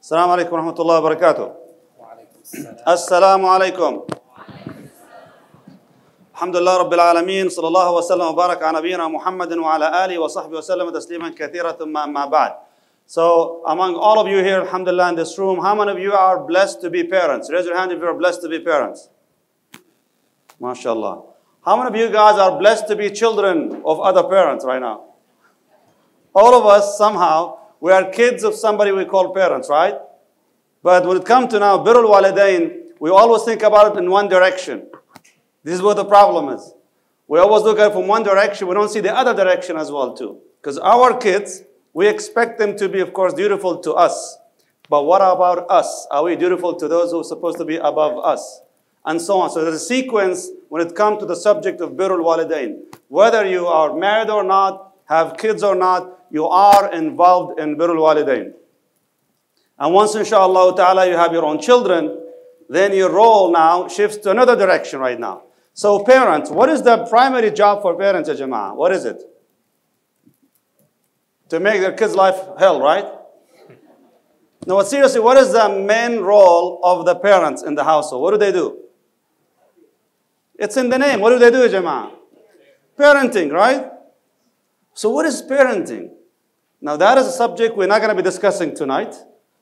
السلام عليكم ورحمة الله وبركاته وعليكم السلام السلام عليكم الحمد لله رب العالمين صلى الله وسلم وبارك على نبينا محمد وعلى آله وصحبه وسلم تسليما كثيرا ثم أما بعد So among all of you here, alhamdulillah, in this room, how many of you are blessed to be parents? Raise your hand if you are blessed to be parents. MashaAllah. How many of you guys are blessed to be children of other parents right now? All of us, somehow, we are kids of somebody we call parents, right? But when it comes to now birul walidain, we always think about it in one direction. This is what the problem is. We always look at it from one direction, we don't see the other direction as well too. Because our kids, we expect them to be, of course, dutiful to us. But what about us? Are we dutiful to those who are supposed to be above us? And so on. So there's a sequence when it comes to the subject of birul walidain. Whether you are married or not, have kids or not, you are involved in birrul walidain. And once, inshallah ta'ala, you have your own children, then your role now shifts to another direction right now. So, parents, what is the primary job for parents, ya Jama'ah? What is it? To make their kids' life hell, right? No, but seriously, what is the main role of the parents in the household? What do they do? It's in the name. What do they do, Jama'ah? Parenting, right? So, what is parenting? Now, that is a subject we're not going to be discussing tonight.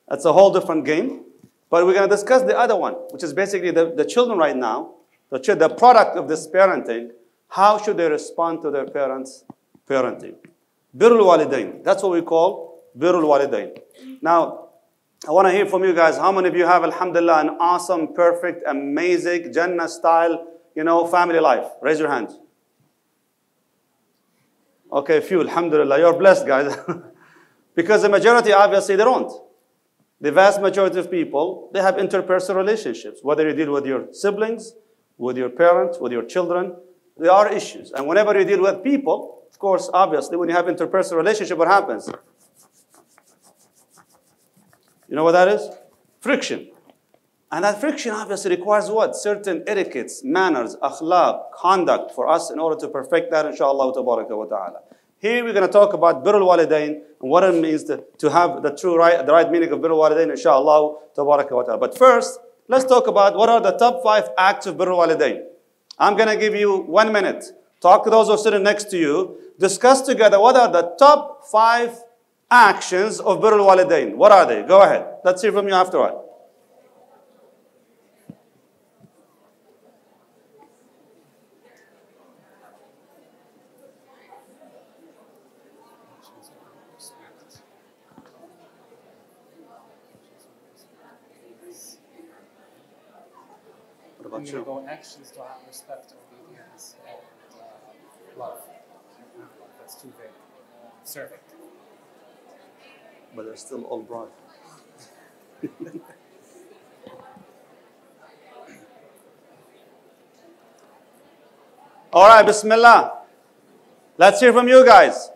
That's a whole different game. But we're going to discuss the other one, which is basically the, the children right now, the, the product of this parenting. How should they respond to their parents' parenting? Birul walidain. That's what we call birul walidain. Now, I want to hear from you guys. How many of you have, alhamdulillah, an awesome, perfect, amazing, Jannah style, you know, family life? Raise your hands. Okay, few, alhamdulillah. You're blessed, guys. because the majority, obviously, they don't. The vast majority of people, they have interpersonal relationships. Whether you deal with your siblings, with your parents, with your children, there are issues. And whenever you deal with people, of course, obviously, when you have interpersonal relationship, what happens? You know what that is? Friction. And that friction obviously requires what? Certain etiquettes, manners, akhlaq, conduct for us in order to perfect that, inshallah wa ta'ala. Here we're going to talk about birrul walidain and what it means to, to have the true right, the right meaning of birrul walidain, inshallah wa ta'ala. But first, let's talk about what are the top five acts of birrul walidain. I'm going to give you one minute. Talk to those who are sitting next to you. Discuss together what are the top five actions of birrul walidain. What are they? Go ahead. Let's hear from you afterward. I'm about going to you? go actions to have respect, obedience, and uh, love. That's too vague. Serving. But they're still all broad. all right, Bismillah. Let's hear from you guys.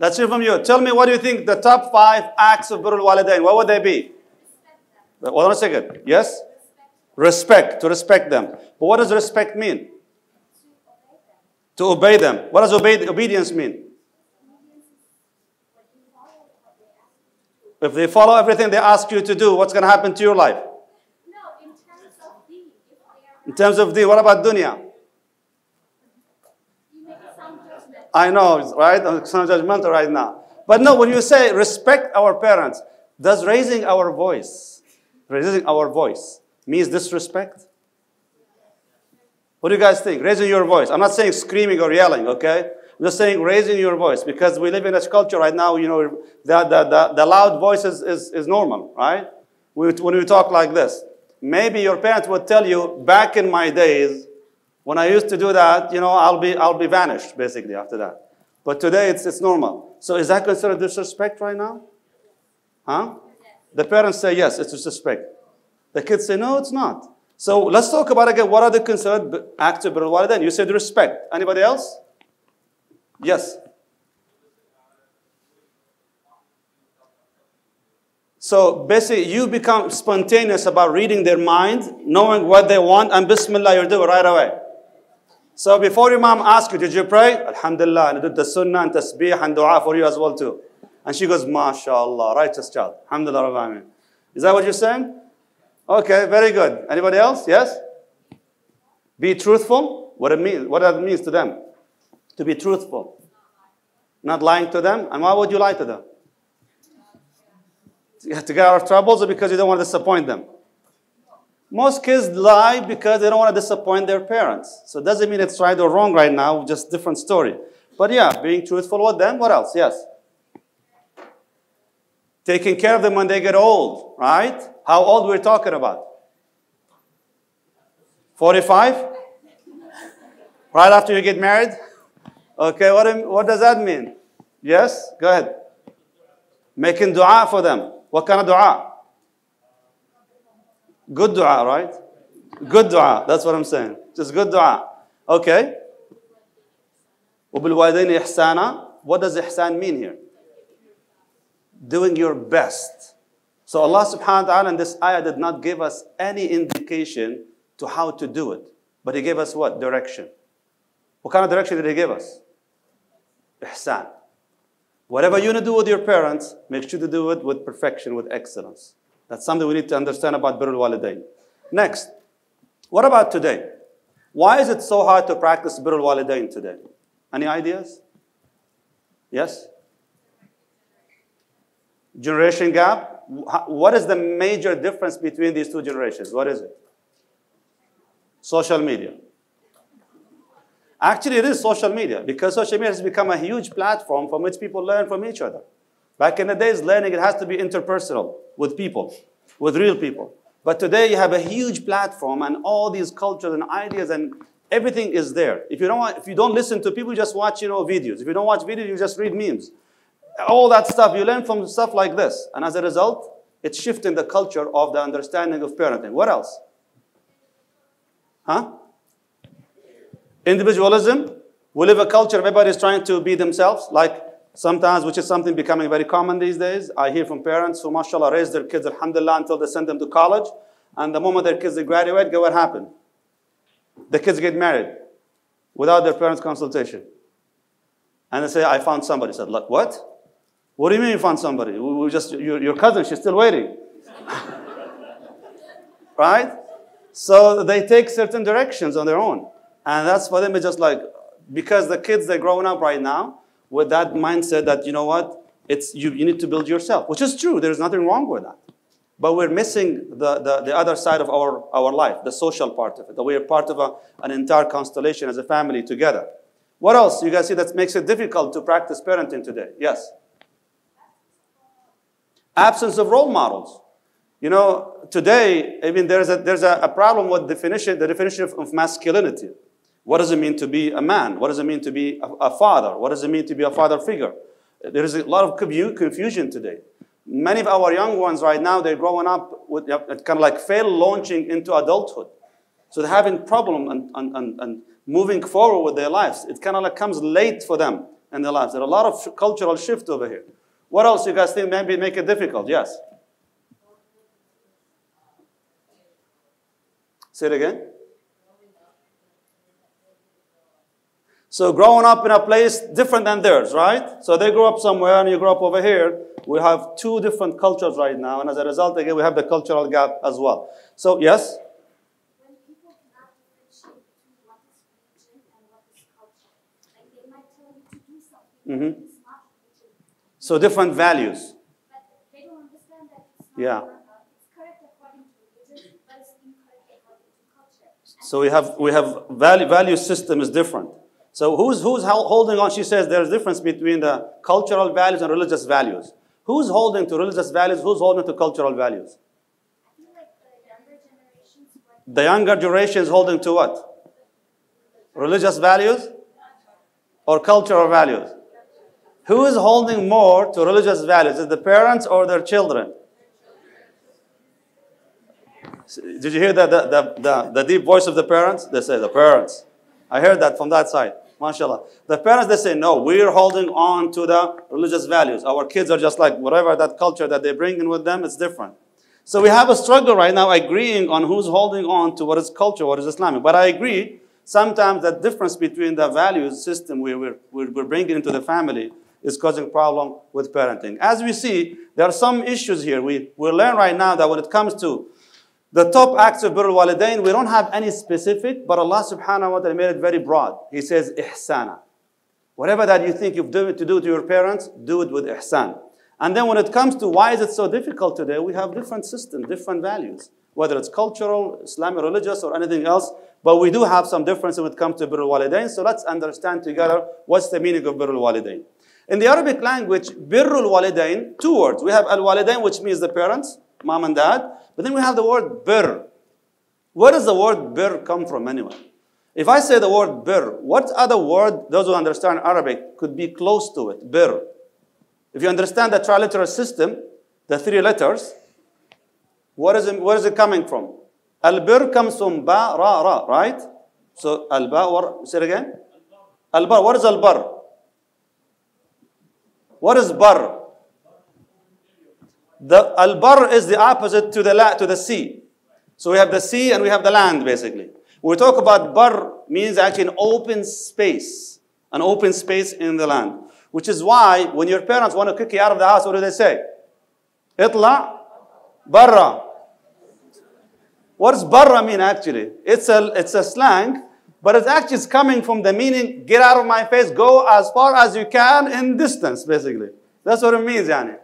Let's hear from you. Tell me what do you think the top five acts of Birrul Walidain, what would they be? Hold on a second. Yes? Respect, to respect them. But what does respect mean? To obey them. What does obedience mean? If they follow everything they ask you to do, what's going to happen to your life? In terms of are, In terms of what about dunya? I know, right? I'm so judgmental right now. But no, when you say respect our parents, does raising our voice, raising our voice, means disrespect? What do you guys think? Raising your voice. I'm not saying screaming or yelling, okay? I'm just saying raising your voice because we live in a culture right now, you know, the, the, the, the loud voice is, is, is normal, right? We, when we talk like this. Maybe your parents would tell you, back in my days, when I used to do that, you know, I'll be, I'll be vanished, basically, after that. But today, it's, it's normal. So is that considered disrespect right now? Huh? The parents say, yes, it's disrespect. The kids say, no, it's not. So let's talk about again, what are the considered b- acts of birrul walidain? You said respect. Anybody else? Yes. So basically, you become spontaneous about reading their mind, knowing what they want, and Bismillah, you do it right away. So before your mom asks you, did you pray? Alhamdulillah, and I did the sunnah and tasbih and dua for you as well too. And she goes, MashaAllah, righteous child. Alhamdulillah Alameen. Is that what you're saying? Okay, very good. Anybody else? Yes? Be truthful. What it means, what that means to them. To be truthful. Not lying to them. And why would you lie to them? To get out of troubles or because you don't want to disappoint them? Most kids lie because they don't want to disappoint their parents. So it doesn't mean it's right or wrong right now, just different story. But yeah, being truthful with them. What else? Yes. Taking care of them when they get old, right? How old we're talking about? 45? Right after you get married? Okay, what, what does that mean? Yes? Go ahead. Making dua for them. What kind of dua? Good dua, right? Good dua. That's what I'm saying. Just good dua. Okay. وبالوالدين إحسانا. What does ihsan mean here? Doing your best. So Allah subhanahu wa ta'ala in this ayah did not give us any indication to how to do it. But He gave us what? Direction. What kind of direction did He give us? Ihsan. Whatever you want to do with your parents, make sure to do it with perfection, with excellence. That's something we need to understand about Birrul Walidain. Next, what about today? Why is it so hard to practice Birrul Walidain today? Any ideas? Yes? Generation gap? What is the major difference between these two generations? What is it? Social media. Actually, it is social media because social media has become a huge platform from which people learn from each other. Back in the days, learning it has to be interpersonal with people, with real people. But today you have a huge platform and all these cultures and ideas and everything is there. If you don't want, if you don't listen to people, you just watch you know videos. If you don't watch videos, you just read memes. All that stuff you learn from stuff like this, and as a result, it's shifting the culture of the understanding of parenting. What else? Huh? Individualism. We live a culture everybody is trying to be themselves, like sometimes, which is something becoming very common these days. I hear from parents who, mashallah, raise their kids, alhamdulillah, until they send them to college. And the moment their kids graduate, guess what happened? The kids get married without their parents' consultation. And they say, I found somebody. I said, Look, what? What do you mean you found somebody? We, just, your, your cousin, she's still waiting. right? So they take certain directions on their own. And that's for them, it's just like, because the kids, they're growing up right now with that mindset that, you know what, it's, you, you need to build yourself, which is true. There's nothing wrong with that. But we're missing the, the, the other side of our, our life, the social part of it, that we are part of a, an entire constellation as a family together. What else? You guys see that makes it difficult to practice parenting today? Yes? Absence of role models. You know, today, I mean, there's a, there's a, a problem with definition, the definition of, of masculinity. What does it mean to be a man? What does it mean to be a, a father? What does it mean to be a father figure? There is a lot of confusion today. Many of our young ones right now, they're growing up with kind of like fail launching into adulthood. So they're having problem and, and, and, and moving forward with their lives. It kind of like comes late for them in their lives. There are a lot of cultural shift over here. What else you guys think maybe make it difficult? Yes? Say it again. So growing up in a place different than theirs, right? So they grew up somewhere and you grew up over here. We have two different cultures right now, and as a result, again, we have the cultural gap as well. So yes? When So different values. Yeah. So we have we have value value system is different. So who's who's holding on? She says there's difference between the cultural values and religious values. Who's holding to religious values? Who's holding to cultural values? The younger generation is holding to what? Religious values or cultural values? Who is holding more to religious values? Is the parents or their children? Did you hear the, the, the, the, the deep voice of the parents? They say the parents. I heard that from that side. MashaAllah. The parents, they say, no, we're holding on to the religious values. Our kids are just like whatever that culture that they bring in with them, it's different. So we have a struggle right now agreeing on who's holding on to what is culture, what is Islamic. But I agree, sometimes the difference between the values system we, we're, we're bringing into the family is causing problem with parenting. As we see, there are some issues here. We, we learn right now that when it comes to the top acts of Birrul Walidain, we don't have any specific, but Allah subhanahu wa ta'ala made it very broad. He says, ihsana. Whatever that you think you've done to do to your parents, do it with ihsan. And then when it comes to why is it so difficult today, we have different systems, different values, whether it's cultural, Islamic, religious, or anything else. But we do have some difference when it comes to Birrul Walidain. So let's understand together what's the meaning of Birrul Walidain. In the Arabic language, Birrul Walidain, two words. We have Al Walidain, which means the parents, mom and dad. But then we have the word Bir. Where does the word Bir come from anyway? If I say the word Bir, what other word, those who understand Arabic, could be close to it? Bir. If you understand the triliteral system, the three letters, it, where is it coming from? Al-bir comes from ba, ra, ra, right? So al-ba, or, say it again. Al-bar, what is al-bar? What is bar? The al-bar is the opposite to the la, to the sea. So we have the sea and we have the land, basically. We talk about bar means actually an open space, an open space in the land. Which is why when your parents want to kick you out of the house, what do they say? Itla barra. What does barra mean actually? It's a, it's a slang, but it actually is coming from the meaning, get out of my face, go as far as you can in distance, basically. That's what it means, yani.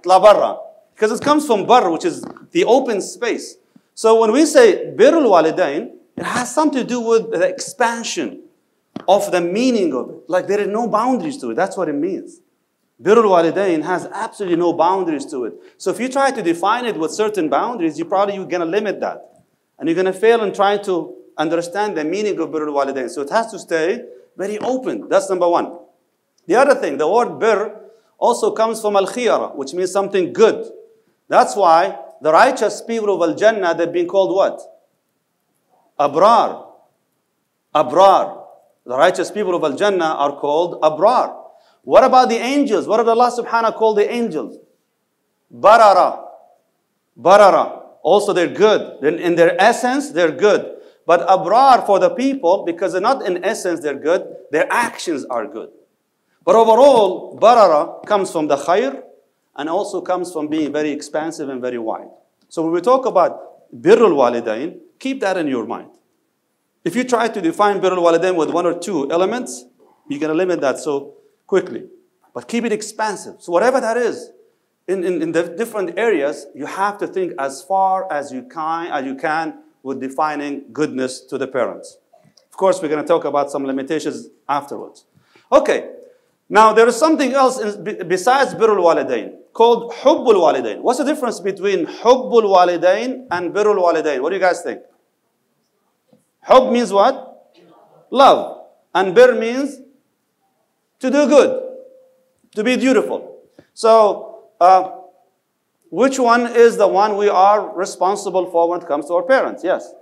Because it comes from bar, which is the open space. So when we say birrul walidain, it has something to do with the expansion of the meaning of it. Like there are no boundaries to it. That's what it means. Birrul walidain has absolutely no boundaries to it. So if you try to define it with certain boundaries, you probably you're gonna limit that. And you're gonna fail in trying to understand the meaning of birrul walidain. So it has to stay very open. That's number one. The other thing, the word bir also comes from al khiyara, which means something good. That's why the righteous people of Al Jannah, they've been called what? Abrar. Abrar. The righteous people of Al Jannah are called Abrar. What about the angels? What did Allah subhanahu call the angels? Barara. Barara. Also, they're good. In their essence, they're good. But Abrar for the people, because they're not in essence they're good, their actions are good. But overall, Barara comes from the khair and also comes from being very expansive and very wide. So when we talk about birrul walidain, keep that in your mind. If you try to define birrul walidain with one or two elements, you're going to limit that so quickly. But keep it expansive. So whatever that is, in, in, in the different areas, you have to think as far as you can, as you can with defining goodness to the parents. Of course, we're going to talk about some limitations afterwards. Okay, now there is something else in, besides birrul walidain called hubbul walidain. What's the difference between hubbul walidain and birrul walidain? What do you guys think? Hub means what? Love. And bir means to do good, to be dutiful. So, uh, which one is the one we are responsible for when it comes to our parents? Yes.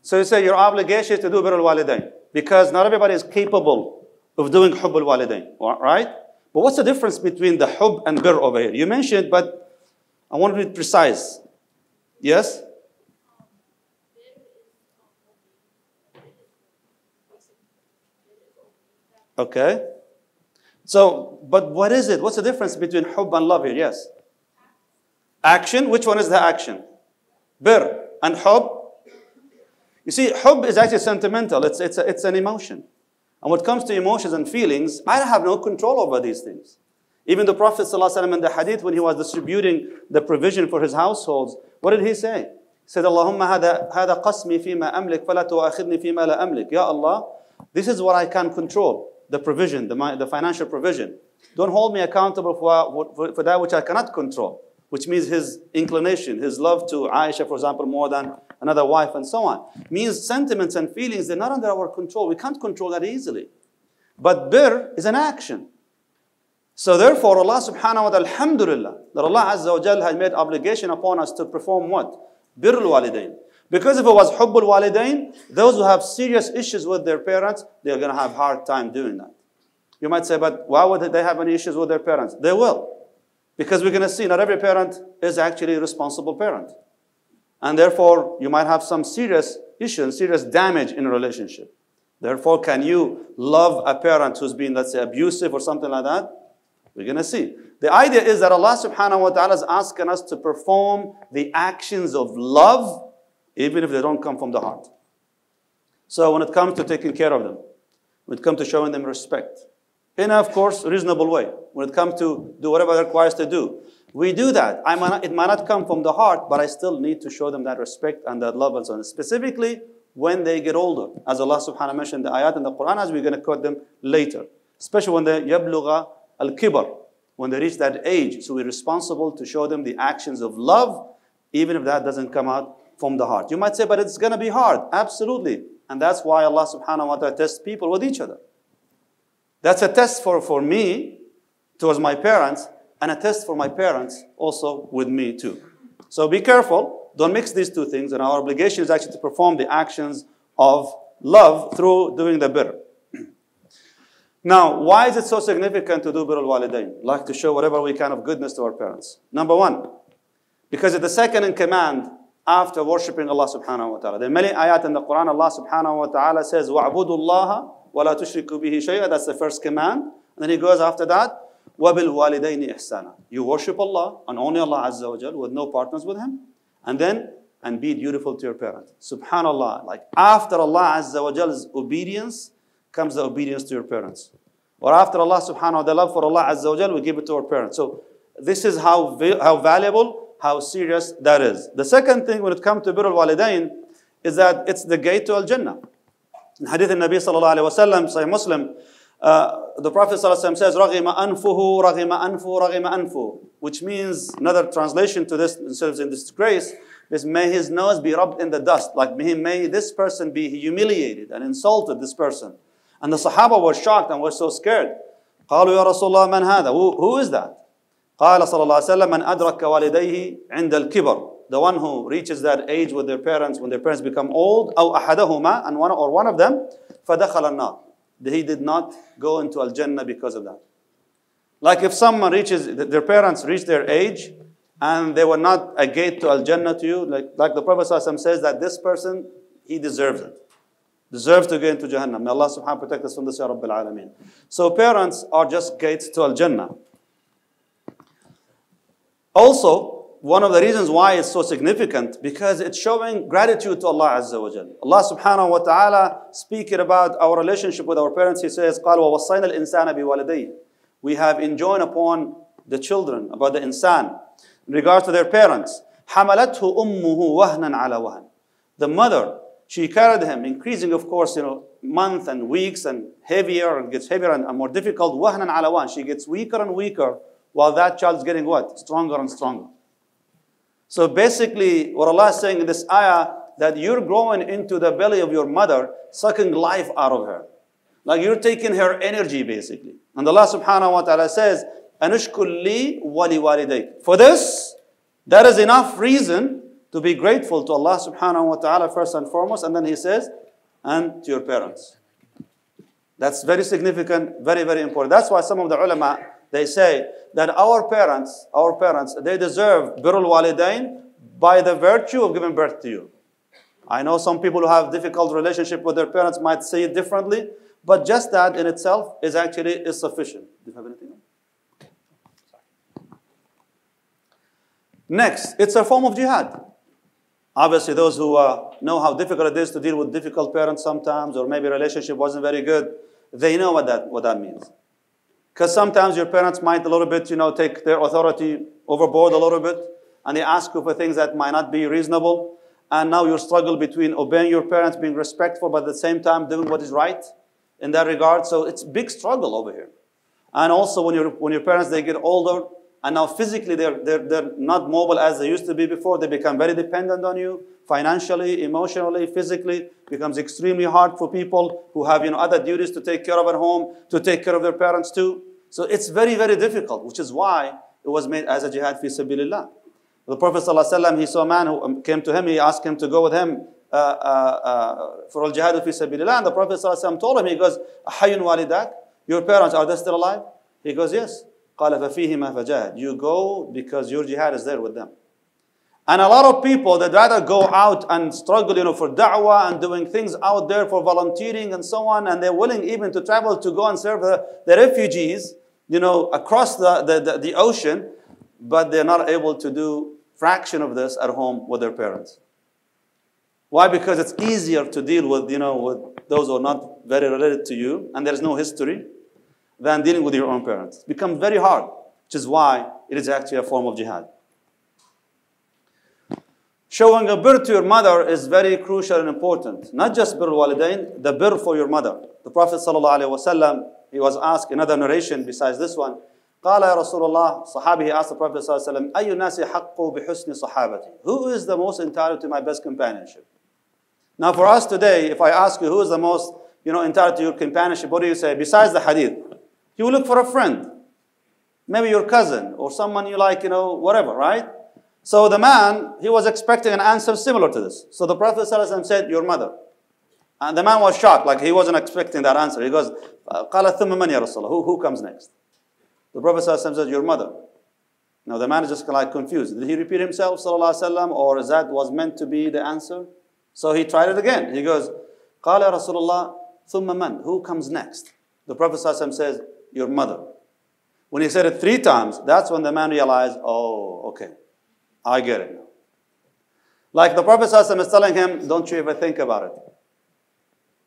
So you say your obligation is to do birrul walidain because not everybody is capable of doing hubbul walidain, right? But what's the difference between the hub and bir over here? You mentioned, but I want to be precise. Yes? Okay. So, but what is it? What's the difference between hub and love here? Yes. Action. Which one is the action? Bir and hub. You see, hub is actually sentimental. It's, it's, a, it's an emotion. And when it comes to emotions and feelings, I have no control over these things. Even the Prophet ﷺ in the hadith, when he was distributing the provision for his households, what did he say? He said, Allahumma hada, hada qasmi fima amlik, fala tu'akhidni fima la amlik. Ya Allah, this is what I can control, the provision, the, the financial provision. Don't hold me accountable for, for, for that which I cannot control, which means his inclination, his love to Aisha, for example, more than another wife, and so on. Means sentiments and feelings, they're not under our control. We can't control that easily. But bir is an action. So therefore, Allah subhanahu wa ta'ala, alhamdulillah, that Allah Azza wa has made obligation upon us to perform what? Birrul walidain. Because if it was hubbul walidain, those who have serious issues with their parents, they're going to have hard time doing that. You might say, but why would they have any issues with their parents? They will. Because we're going to see not every parent is actually a responsible parent. And therefore, you might have some serious issues, serious damage in a relationship. Therefore, can you love a parent who's been, let's say, abusive or something like that? We're going to see. The idea is that Allah subhanahu wa ta'ala is asking us to perform the actions of love, even if they don't come from the heart. So when it comes to taking care of them, when it comes to showing them respect, in a, of course, reasonable way, when it comes to do whatever requires to do, we do that. Might not, it might not come from the heart, but I still need to show them that respect and that love and so on. Specifically, when they get older. As Allah subhanahu wa ta'ala mentioned the ayat in the Quran, as we're going to quote them later. Especially when they yabluga al-kibar, when they reach that age. So we're responsible to show them the actions of love, even if that doesn't come out from the heart. You might say, but it's going to be hard. Absolutely. And that's why Allah subhanahu wa ta'ala tests people with each other. That's a test for, for me towards my parents, and a test for my parents also with me too. So be careful. Don't mix these two things. And our obligation is actually to perform the actions of love through doing the birr. Now, why is it so significant to do birr al-walidain? Like to show whatever we can of goodness to our parents. Number one, because it's the second in command after worshipping Allah subhanahu wa ta'ala. There are many ayat in the Quran, Allah subhanahu wa ta'ala says, وَعْبُدُوا اللَّهَ وَلَا تُشْرِكُوا بِهِ شَيْئًا That's the first command. And then he goes after that, وَبِالْوَالِدَيْنِ إِحْسَانًا You worship Allah and only Allah Azza wa Jal with no partners with Him. And then, and be dutiful to your parents. Subhanallah. Like after Allah Azza wa Jal's obedience comes the obedience to your parents. Or after Allah subhanahu wa ta'ala, for Allah azza wa jal, we give it to our parents. So this is how, how valuable, how serious that is. The second thing when it comes to birul al-walidain is that it's the gate to al-jannah. In hadith al-Nabi sallallahu alayhi wa sallam, Sahih Muslim, uh, the Prophet ﷺ says, رَغِمَ أَنْفُهُ رَغِمَ أَنْفُهُ رَغِمَ أَنْفُهُ Which means, another translation to this, instead of in disgrace, is may his nose be rubbed in the dust. Like may this person be humiliated and insulted, this person. And the Sahaba were shocked and were so scared. قالوا يا رسول الله من هذا? Who, who is that? قال صلى الله عليه وسلم من أدرك والديه عند الكبر the one who reaches that age with their parents, when their parents become old, أو أحدهما, and one or one of them, فدخل النار. He did not go into Al Jannah because of that. Like if someone reaches, their parents reach their age, and they were not a gate to Al Jannah to you, like, like the Prophet ﷺ says that this person, he deserves it. Deserves to go into Jahannam. May Allah subhanahu wa ta'ala protect us from this, Ya Rabbil Alameen. So parents are just gates to Al Jannah. Also, one of the reasons why it's so significant because it's showing gratitude to Allah Azza wa Jal. Allah subhanahu wa ta'ala speaking about our relationship with our parents, He says, قال ووصينا الإنسان بوالديه. We have enjoined upon the children about the insan in regard to their parents. حملته أمه وهنا على وهن. The mother, she carried him, increasing, of course, you know, month and weeks and heavier and gets heavier and, and more difficult. Wahnan ala one. She gets weaker and weaker while that child's getting what? Stronger and stronger. So basically, what Allah is saying in this ayah, that you're growing into the belly of your mother, sucking life out of her. Like you're taking her energy, basically. And Allah subhanahu wa ta'ala says, Anushkulli wali waliday. For this, that is enough reason to be grateful to Allah subhanahu wa ta'ala first and foremost. And then He says, and to your parents. That's very significant, very, very important. That's why some of the ulama, they say that our parents, our parents, they deserve birrul walidain by the virtue of giving birth to you. I know some people who have difficult relationship with their parents might say it differently, but just that in itself is actually is sufficient. Do you have anything? Next, it's a form of jihad. Obviously, those who uh, know how difficult it is to deal with difficult parents sometimes, or maybe relationship wasn't very good, they know what that, what that means. Because sometimes your parents might a little bit, you know, take their authority overboard a little bit, and they ask you for things that might not be reasonable. And now you struggle between obeying your parents, being respectful, but at the same time doing what is right in that regard. So it's big struggle over here. And also when, your when your parents, they get older, and now physically they're, they're, they're not mobile as they used to be before. They become very dependent on you financially, emotionally, physically. becomes extremely hard for people who have you know, other duties to take care of at home, to take care of their parents too. So it's very, very difficult, which is why it was made as a jihad fi sabilillah. The Prophet ﷺ, he saw a man who came to him, he asked him to go with him uh, uh, uh, for al jihad fi sabilillah. And the Prophet ﷺ told him, he goes, Hayun walidak, your parents, are they still alive? He goes, yes. قال ففيهما فجاهد. You go because your jihad is there with them. And a lot of people that rather go out and struggle, you know, for da'wah and doing things out there for volunteering and so on, and they're willing even to travel to go and serve the, the refugees, you know, across the, the, the, the ocean, but they're not able to do fraction of this at home with their parents. Why? Because it's easier to deal with, you know, with those who are not very related to you, and there's no history, than dealing with your own parents. It becomes very hard, which is why it is actually a form of jihad. Showing a birr to your mother is very crucial and important. Not just birr walidain, the birr for your mother. The Prophet ﷺ, he was asked another narration besides this one. قال يا رسول الله صحابي he asked the Prophet صلى الله عليه وسلم أي الناس حق بحسن صحابتي Who is the most entitled to my best companionship? Now for us today, if I ask you who is the most you know, entitled to your companionship, what do you say? Besides the hadith, you will look for a friend. Maybe your cousin or someone you like, you know, whatever, right? So the man, he was expecting an answer similar to this. So the Prophet ﷺ said, Your mother. And the man was shocked, like he wasn't expecting that answer. He goes, قال ثم من يا رسول who, who comes next? The Prophet ﷺ said, Your mother. Now the man is just like confused. Did he repeat himself, وسلم, or is that was meant to be the answer? So he tried it again. He goes, قال يا رسول الله ثم من? Who comes next? The Prophet ﷺ says, Your mother. When he said it three times, that's when the man realized, oh, okay, I get it now. Like the Prophet ﷺ is telling him, don't you ever think about it.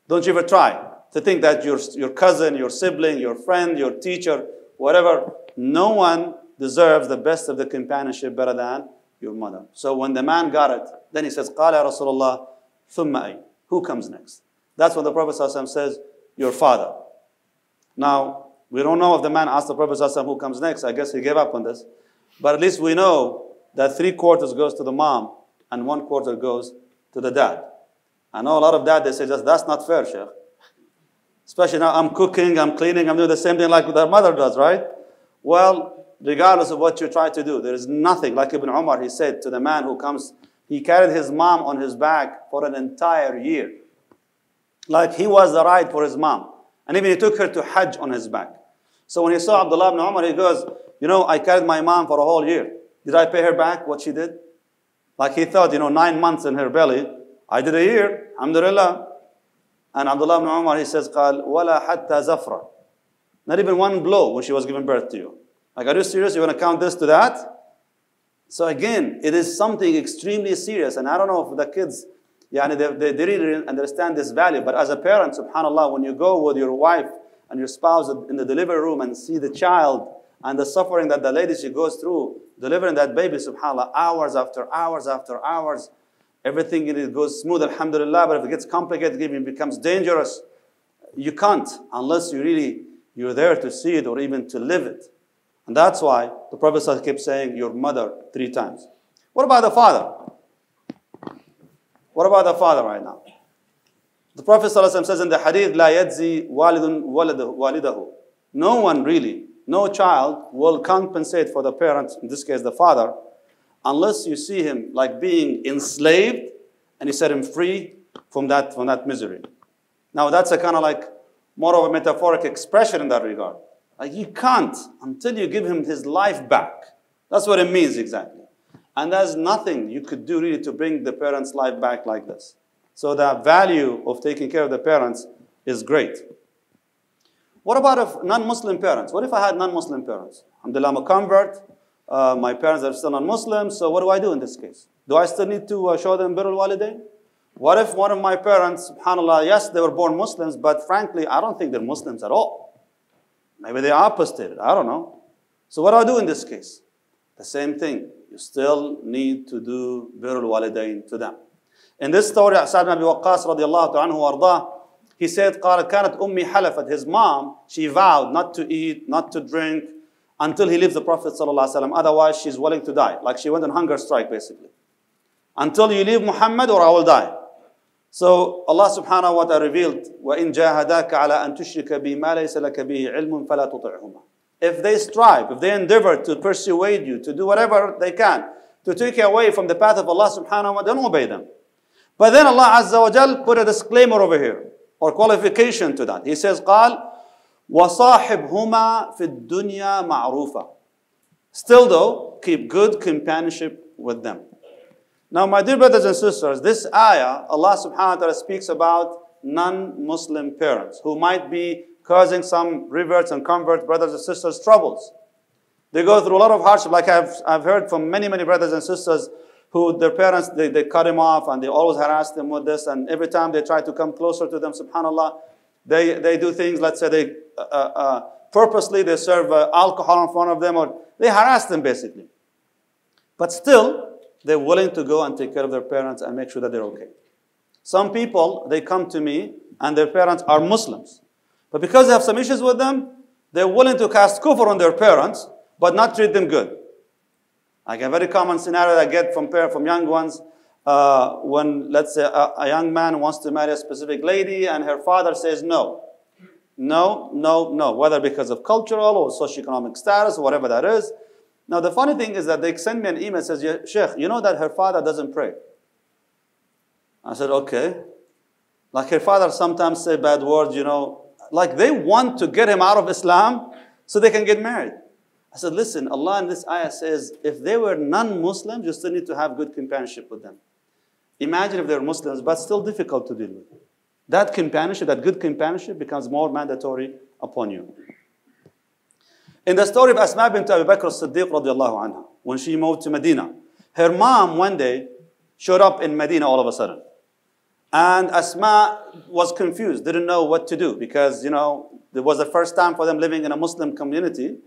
Don't you ever try to think that your, your cousin, your sibling, your friend, your teacher, whatever, no one deserves the best of the companionship better than your mother. So when the man got it, then he says, قال يا رسول الله ثم أي? Who comes next? That's when the Prophet ﷺ says, your father. Now, we don't know if the man asked the Prophet ﷺ who comes next. I guess he gave up on this. But at least we know that three quarters goes to the mom and one quarter goes to the dad. I know a lot of dad, they say, just, that's not fair, Sheikh. Especially now I'm cooking, I'm cleaning, I'm doing the same thing like their mother does, right? Well, regardless of what you try to do, there is nothing. Like Ibn Umar, he said to the man who comes, he carried his mom on his back for an entire year. Like he was the ride for his mom. And even he took her to Hajj on his back. So when he saw Abdullah ibn Umar, he goes, You know, I carried my mom for a whole year. Did I pay her back what she did? Like he thought, you know, nine months in her belly. I did a year, alhamdulillah. And Abdullah ibn Umar, he says, قال, ولا حتى زفرة. Not even one blow when she was giving birth to you. Like, are you serious? You want to count this to that? So again, it is something extremely serious. And I don't know if the kids, yeah, they, they, they really understand this value. But as a parent, subhanAllah, when you go with your wife and your spouse in the delivery room and see the child and the suffering that the lady she goes through delivering that baby, subhanAllah, hours after hours after hours, everything in it goes smooth, alhamdulillah. But if it gets complicated, it becomes dangerous. You can't unless you really you're there to see it or even to live it. And that's why the Prophet kept saying, Your mother three times. What about the father? What about the father right now? The Prophet ﷺ says in the hadith, La yadzi walidun walidahu. No one really, no child will compensate for the parent, in this case the father, unless you see him like being enslaved and you set him free from that, from that misery. Now that's a kind of like more of a metaphoric expression in that regard. Like you can't until you give him his life back. That's what it means exactly. And there's nothing you could do really to bring the parent's life back like this. So the value of taking care of the parents is great. What about if non-Muslim parents? What if I had non-Muslim parents? Alhamdulillah, I'm a convert. Uh, my parents are still non-Muslim. So what do I do in this case? Do I still need to uh, show them birrul walidain? What if one of my parents, subhanAllah, yes, they were born Muslims, but frankly, I don't think they're Muslims at all. Maybe they are apostated. I don't know. So what do I do in this case? The same thing. You still need to do birrul walidain to them. In this story, Sa'd ibn Abi Waqqas radiallahu anhu ardah, he said, قالت كانت أمي حلفت. His mom, she vowed not to eat, not to drink, until he leaves the Prophet ﷺ. Otherwise, she's willing to die. Like she went on hunger strike, basically. Until you leave Muhammad or I will die. So Allah subhanahu wa ta'ala revealed, وَإِن جَاهَدَاكَ عَلَىٰ أَن تُشْرِكَ بِي مَا لَيْسَ لَكَ بِهِ عِلْمٌ فَلَا تُطِعْهُمَا If they strive, if they endeavor to persuade you, to do whatever they can, to take you away from the path of Allah subhanahu wa ta'ala, don't obey them. But then Allah Azza wa Jal put a disclaimer over here, or qualification to that. He says, قال, وَصَاحِبْهُمَا فِي الدُّنْيَا مَعْرُوفًا Still though, keep good companionship with them. Now, my dear brothers and sisters, this ayah, Allah subhanahu wa ta'ala speaks about non-Muslim parents who might be causing some reverts and converts, brothers and sisters, troubles. They go through a lot of hardship, like I've, I've heard from many, many brothers and sisters who their parents, they, they cut him off and they always harass them with this. And every time they try to come closer to them, subhanAllah, they, they do things, let's say they uh, uh, purposely, they serve uh, alcohol in front of them or they harass them basically. But still, they're willing to go and take care of their parents and make sure that they're okay. Some people, they come to me and their parents are Muslims. But because they have some issues with them, they're willing to cast kufr on their parents, but not treat them good. Like a very common scenario I get from parents, from young ones, uh, when let's say a, a young man wants to marry a specific lady and her father says no. No, no, no, whether because of cultural or socioeconomic status or whatever that is. Now, the funny thing is that they send me an email says, Sheikh, you know that her father doesn't pray. I said, okay. Like her father sometimes say bad words, you know, like they want to get him out of Islam so they can get married. I said, listen, Allah in this ayah says, if they were non-Muslims, you still need to have good companionship with them. Imagine if they're Muslims, but still difficult to deal with. That companionship, that good companionship becomes more mandatory upon you. In the story of Asma bint Abu Bakr as-Siddiq radiallahu anha, when she moved to Medina, her mom one day showed up in Medina all of a sudden. And Asma was confused, didn't know what to do because, you know, it was the first time for them living in a Muslim community.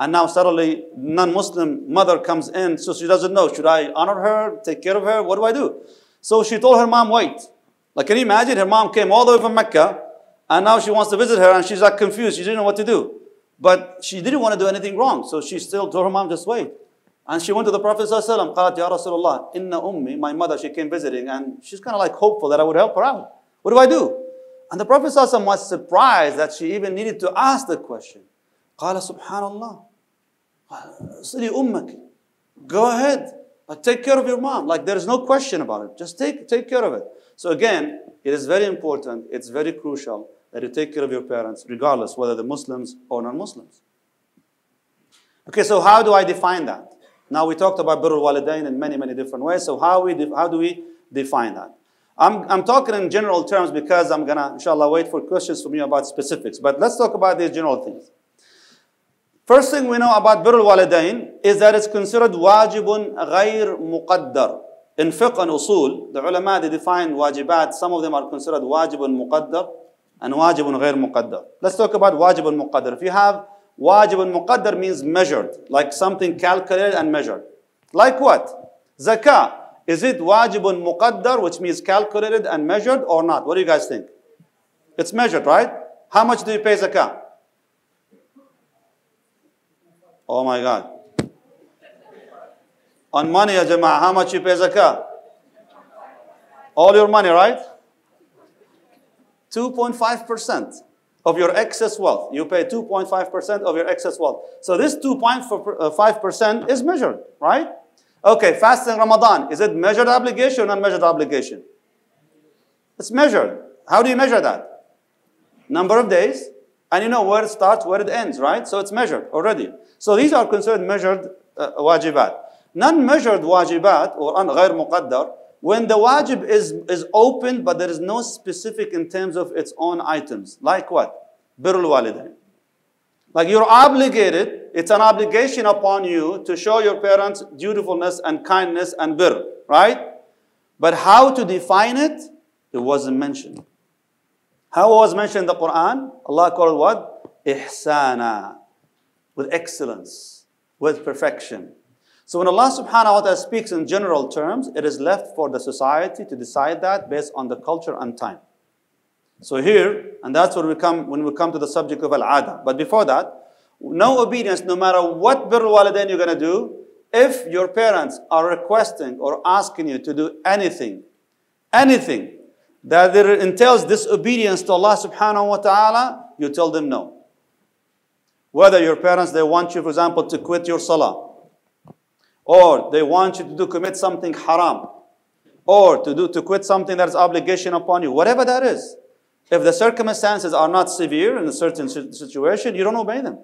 And now suddenly non-Muslim mother comes in, so she doesn't know. Should I honor her, take care of her? What do I do? So she told her mom, wait. Like, can you imagine? Her mom came all the way from Mecca, and now she wants to visit her, and she's like confused. She didn't know what to do. But she didn't want to do anything wrong. So she still told her mom, just wait. And she went to the Prophet ﷺ, قالت يا رسول الله إن أمي, my mother, she came visiting, and she's kind of like hopeful that I would help her out. What do I do? And the Prophet ﷺ was surprised that she even needed to ask the question. قال سبحان الله صلي أمك Go ahead. Like, take care of your mom. Like, there is no question about it. Just take, take care of it. So again, it is very important, it's very crucial that you take care of your parents, regardless whether they're Muslims or non-Muslims. Okay, so how do I define that? Now we talked about birrul walidain in many, many different ways. So how, we how do we define that? I'm, I'm talking in general terms because I'm going to, inshallah, wait for questions from you about specifics. But let's talk about these general things. First thing we know about birrul walidain is that it's considered wajibun ghayr muqaddar. In fiqh and usul, the ulama, they define wajibat. Some of them are considered wajibun muqaddar and wajibun ghayr muqaddar. Let's talk about wajibun muqaddar. If you have wajibun muqaddar means measured, like something calculated and measured. Like what? Zakah. Is it wajibun muqaddar, which means calculated and measured or not? What do you guys think? It's measured, right? How much do you pay zakah? Oh my God. On money, jama'ah, how much you pay zakah? All your money, right? 2.5% of your excess wealth. You pay 2.5% of your excess wealth. So this 2.5% is measured, right? Okay, fasting Ramadan. Is it measured obligation or unmeasured obligation? It's measured. How do you measure that? Number of days. And you know where it starts, where it ends, right? So it's measured already. So these are considered measured uh, wajibat. Non-measured wajibat or غير مقدر when the wajib is, is open but there is no specific in terms of its own items. Like what? Birrul walidain. Like you're obligated, it's an obligation upon you to show your parents dutifulness and kindness and birr, right? But how to define it, it wasn't mentioned. How was mentioned in the Quran? Allah called what? Ihsana with excellence, with perfection. So when Allah subhanahu wa ta'ala speaks in general terms, it is left for the society to decide that based on the culture and time. So here, and that's where we come when we come to the subject of al-ada. But before that, no obedience, no matter what birr walidain you're going to do, if your parents are requesting or asking you to do anything, anything that it entails disobedience to Allah subhanahu wa ta'ala, you tell them no. Whether your parents, they want you, for example, to quit your salah, or they want you to do, commit something haram, or to do to quit something that is obligation upon you, whatever that is. If the circumstances are not severe in a certain situation, you don't obey them.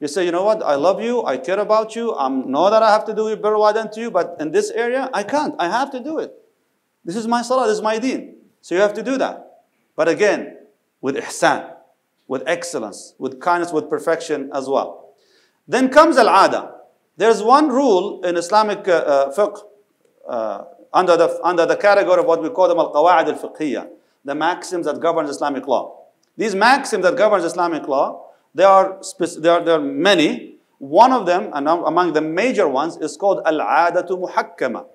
You say, you know what, I love you, I care about you, I know that I have to do it better than to you, but in this area, I can't. I have to do it. This is my salah, this is my deen. So you have to do that. But again, with ihsan, with excellence, with kindness, with perfection as well. Then comes al-ada. There's one rule in Islamic uh, uh, fiqh uh, under, the, under the category of what we call them al-qawa'id al-fiqhiyya, the maxims that governs Islamic law. These maxims that governs Islamic law, there are, there are, there are many. One of them, and among the major ones, is called al-adatu muhakkama,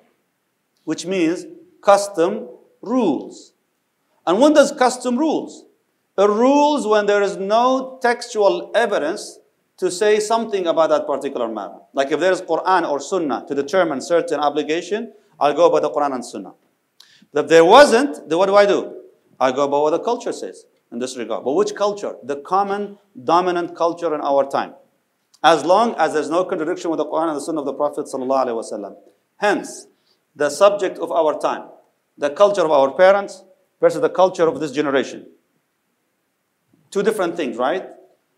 which means custom rules. And when does custom rules? It rules when there is no textual evidence to say something about that particular matter. Like if there is Quran or Sunnah to determine certain obligation, I'll go by the Quran and Sunnah. But if there wasn't, then what do I do? I go by what the culture says in this regard. But which culture? The common dominant culture in our time. As long as there's no contradiction with the Quran and the Sunnah of the Prophet. Hence, the subject of our time, the culture of our parents versus the culture of this generation. Two different things, right?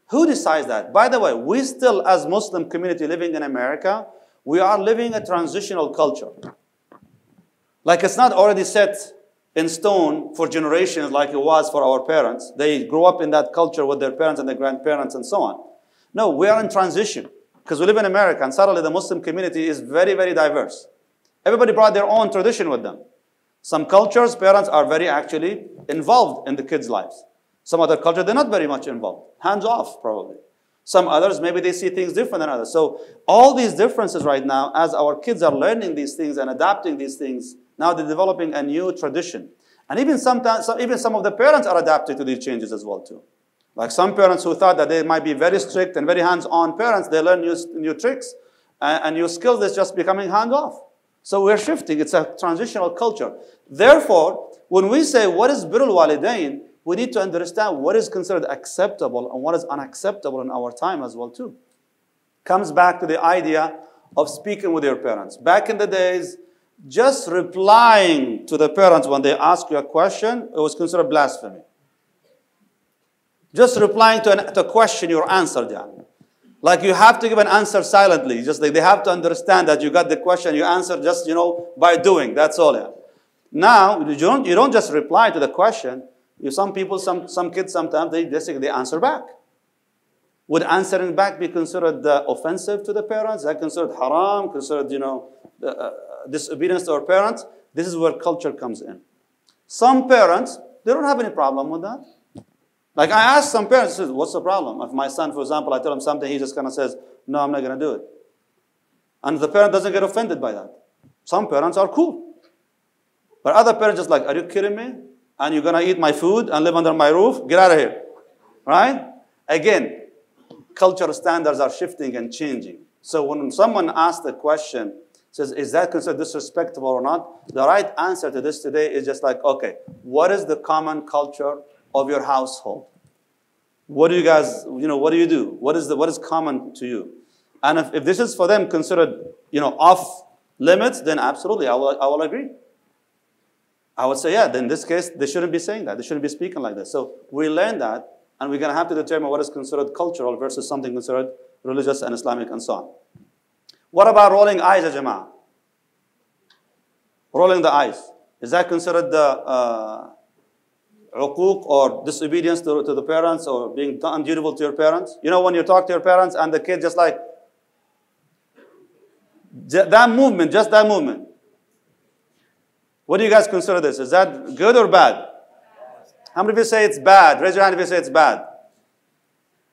Who decides that? By the way, we still, as Muslim community living in America, we are living a transitional culture. Like it's not already set in stone for generations like it was for our parents. They grew up in that culture with their parents and their grandparents and so on. No, we are in transition because we live in America and suddenly the Muslim community is very, very diverse. Everybody brought their own tradition with them. Some cultures, parents are very actually involved in the kids' lives. Some other cultures, they're not very much involved. Hands off, probably. Some others, maybe they see things different than others. So, all these differences right now, as our kids are learning these things and adapting these things, now they're developing a new tradition. And even sometimes, some, even some of the parents are adapted to these changes as well, too. Like some parents who thought that they might be very strict and very hands-on parents, they learn new, new tricks and, and new skills that's just becoming hands-off. So we're shifting. It's a transitional culture. Therefore, when we say what is birrul walidain, we need to understand what is considered acceptable and what is unacceptable in our time as well too. Comes back to the idea of speaking with your parents. Back in the days, just replying to the parents when they ask you a question, it was considered blasphemy. Just replying to, an, to a question you answered, yeah. Like you have to give an answer silently. Just like they have to understand that you got the question, you answer just, you know, by doing. That's all. Yeah. Now, you don't, you don't just reply to the question. You, some people, some, some kids sometimes, they basically answer back. Would answering back be considered uh, offensive to the parents? That considered haram? Considered, you know, uh, disobedience to our parents? This is where culture comes in. Some parents, they don't have any problem with that. Like I ask some parents, says, what's the problem? If my son, for example, I tell him something, he just kind of says, no, I'm not going to do it. And the parent doesn't get offended by that. Some parents are cool. But other parents just like, are you kidding me? And you're going to eat my food and live under my roof? Get out of here. Right? Again, cultural standards are shifting and changing. So when someone asks the question, says, is that considered disrespectful or not? The right answer to this today is just like, okay, what is the common culture of your household? What do you guys, you know, what do you do? What is, the, what is common to you? And if, if this is for them considered, you know, off limits, then absolutely, I will, I will agree. I would say, yeah, then in this case, they shouldn't be saying that. They shouldn't be speaking like this. So we learn that, and we're going to have to determine what is considered cultural versus something considered religious and Islamic and so on. What about rolling eyes, jama'ah? Rolling the eyes. Is that considered the uh, uquq or disobedience to, to the parents or being undutiful to your parents? You know, when you talk to your parents and the kid just like, that movement, just that movement. What do you guys consider this? Is that good or bad? How many of you say it's bad? Raise your hand if you say it's bad.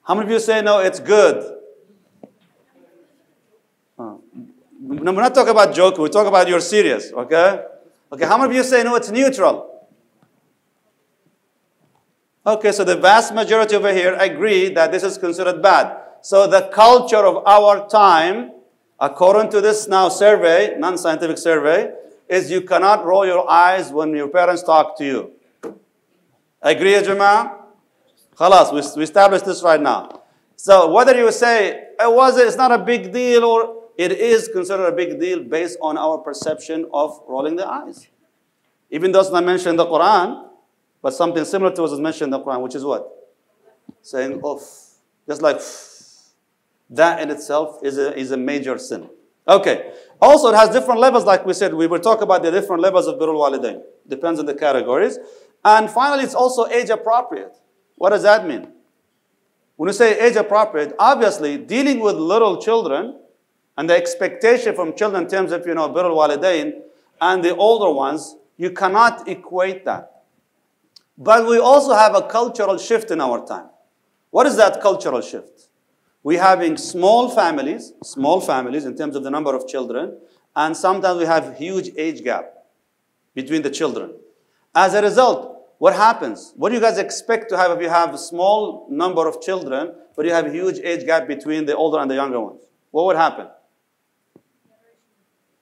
How many of you say no, it's good? Uh, no, we're not talking about joke. We talk about you're serious, okay? Okay, how many of you say no, it's neutral? Okay, so the vast majority over here agree that this is considered bad. So the culture of our time, according to this now survey, non-scientific survey, is you cannot roll your eyes when your parents talk to you. Agree, Jama'ah? Khalas, we, we established this right now. So whether you say it was it's not a big deal or it is considered a big deal based on our perception of rolling the eyes. Even though it's not mentioned in the Quran, But something similar to what is mentioned in the Quran, which is what? Saying oof. Just like that in itself is a, is a major sin. Okay. Also, it has different levels, like we said. We will talk about the different levels of birrul walidain. Depends on the categories. And finally, it's also age appropriate. What does that mean? When you say age appropriate, obviously dealing with little children and the expectation from children in terms of, you know, birrul walidain and the older ones, you cannot equate that. But we also have a cultural shift in our time. What is that cultural shift? We're having small families, small families in terms of the number of children, and sometimes we have huge age gap between the children. As a result, what happens? What do you guys expect to have if you have a small number of children, but you have a huge age gap between the older and the younger ones? What would happen?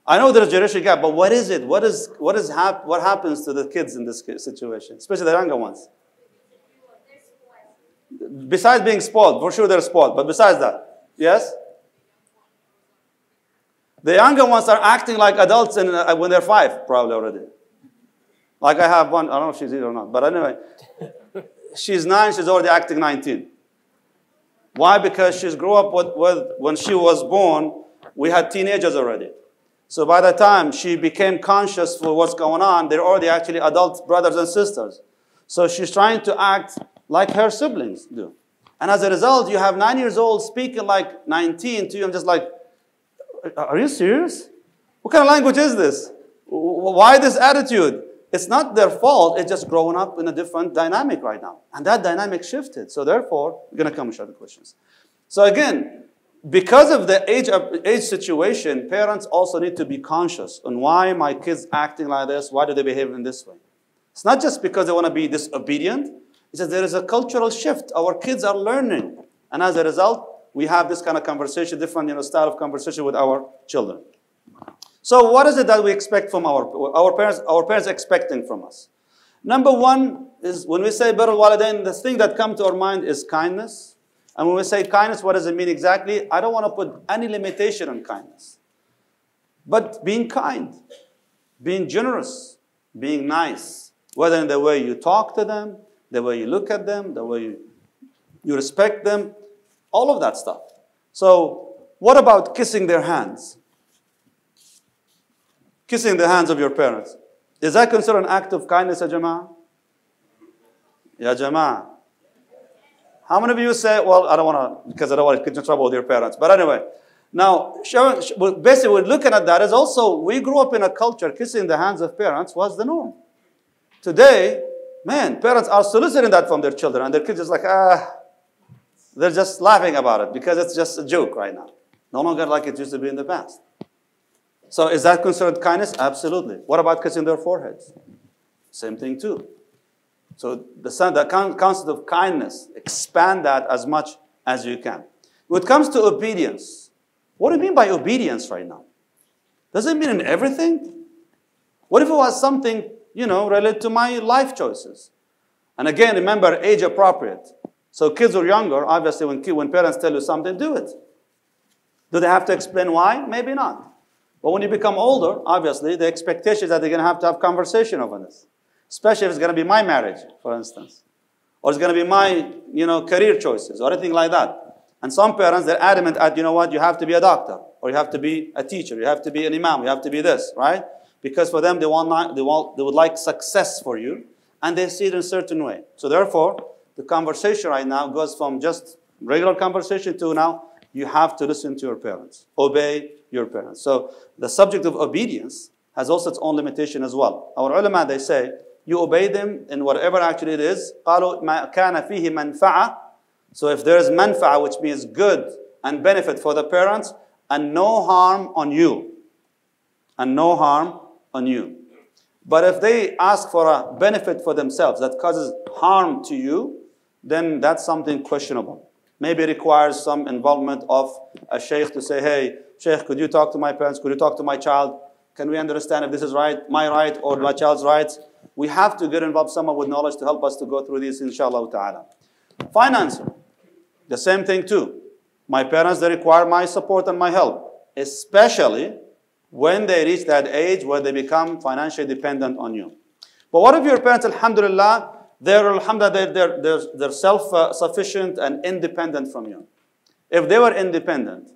I know there's a generation gap, but what is it? What, is, what, is hap- what happens to the kids in this situation, especially the younger ones? Besides being spoiled, for sure they're spoiled, but besides that, yes? The younger ones are acting like adults in, uh, when they're five, probably already. Like I have one, I don't know if she's here or not, but anyway, she's nine, she's already acting 19. Why? Because she's grew up with, with, when she was born, we had teenagers already. So by the time she became conscious for what's going on, they're already actually adult brothers and sisters. So she's trying to act like her siblings do. And as a result, you have nine years old speaking like 19 to you. I'm just like, are you serious? What kind of language is this? Why this attitude? It's not their fault. It's just growing up in a different dynamic right now. And that dynamic shifted. So therefore, we're going to come with other questions. So again, because of the age, age situation, parents also need to be conscious on why my kids acting like this, why do they behave in this way. It's not just because they want to be disobedient, it's that there is a cultural shift. Our kids are learning. And as a result, we have this kind of conversation, different you know, style of conversation with our children. So what is it that we expect from our, our parents, our parents expecting from us? Number one is when we say walidain, the thing that comes to our mind is kindness. And when we say kindness, what does it mean exactly? I don't want to put any limitation on kindness. But being kind, being generous, being nice, whether in the way you talk to them, the way you look at them, the way you, you respect them, all of that stuff. So, what about kissing their hands? kissing the hands of your parents. Is that considered an act of kindness, ya jama'ah? Ya jama'ah. How many of you say, well, I don't want to, because I don't want to get in trouble with your parents. But anyway, now, basically, we're looking at that as also, we grew up in a culture, kissing the hands of parents was the norm. Today, man, parents are soliciting that from their children, and their kids just like, ah, they're just laughing about it because it's just a joke right now. No longer like it used to be in the past. So is that considered kindness? Absolutely. What about kissing their foreheads? Same thing too. So the, the concept of kindness, expand that as much as you can. When it comes to obedience, what do you mean by obedience right now? Does it mean in everything? What if it was something, you know, related to my life choices? And again, remember, age appropriate. So kids are younger, obviously when, when parents tell you something, do it. Do they have to explain why? Maybe not. But when you become older, obviously, the expectation is that they're going to have to have conversation over this. Especially if it's going to be my marriage, for instance. Or it's going to be my, you know, career choices or anything like that. And some parents, they're adamant at, you know what, you have to be a doctor. Or you have to be a teacher. You have to be an imam. You have to be this, right? Because for them, they, want, they, want, they would like success for you. And they see it in a certain way. So therefore, the conversation right now goes from just regular conversation to now, you have to listen to your parents. Obey your parents. So the subject of obedience has also its own limitation as well. Our ulama, they say, you obey them in whatever actually it is. قالوا ما كان فيه منفعة. So if there is manfa'a, which means good and benefit for the parents, and no harm on you. And no harm on you. But if they ask for a benefit for themselves that causes harm to you, then that's something questionable. Maybe requires some involvement of a sheikh to say, hey, Sheikh, could you talk to my parents? Could you talk to my child? Can we understand if this is right, my right or my child's rights? We have to get involved someone with knowledge to help us to go through this, inshallah ta'ala. Finance, the same thing too. My parents, they require my support and my help, especially when they reach that age where they become financially dependent on you. But what if your parents, alhamdulillah, they're, alhamdulillah, they're, they're, they're, they're self-sufficient and independent from you. If they were independent,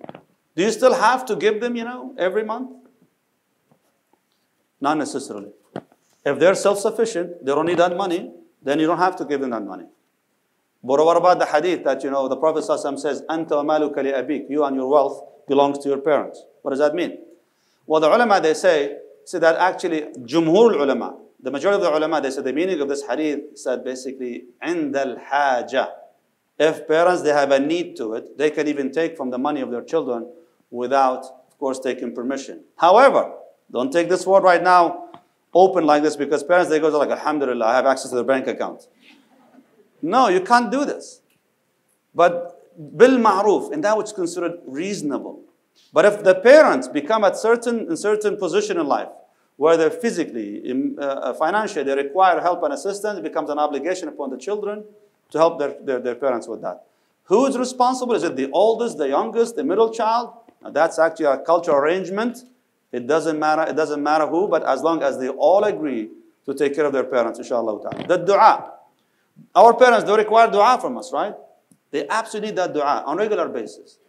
do you still have to give them, you know, every month? Not necessarily. If they're self-sufficient, they don't need that money, then you don't have to give them that money. But what about the hadith that, you know, the Prophet ﷺ says, أَنْتَ وَمَالُكَ لِأَبِيكَ You and your wealth belongs to your parents. What does that mean? Well, the ulama, they say, say that actually, jumhur ulama, the majority of the ulama, they say the meaning of this hadith said basically, عند الحاجة. If parents, they have a need to it, they can even take from the money of their children without, of course, taking permission. However, don't take this word right now open like this because parents, they go like, Alhamdulillah, I have access to their bank account. No, you can't do this. But bil ma'ruf, and that which is considered reasonable. But if the parents become at certain in certain position in life, where they're physically, uh, uh, financially, they require help and assistance, it becomes an obligation upon the children to help their, their, their parents with that. Who is responsible? Is it the oldest, the youngest, the middle child? Now, that's actually a cultural arrangement. It doesn't matter, it doesn't matter who, but as long as they all agree to take care of their parents, inshallah. The dua. Our parents don't require dua from us, right? They absolutely need that dua on regular basis.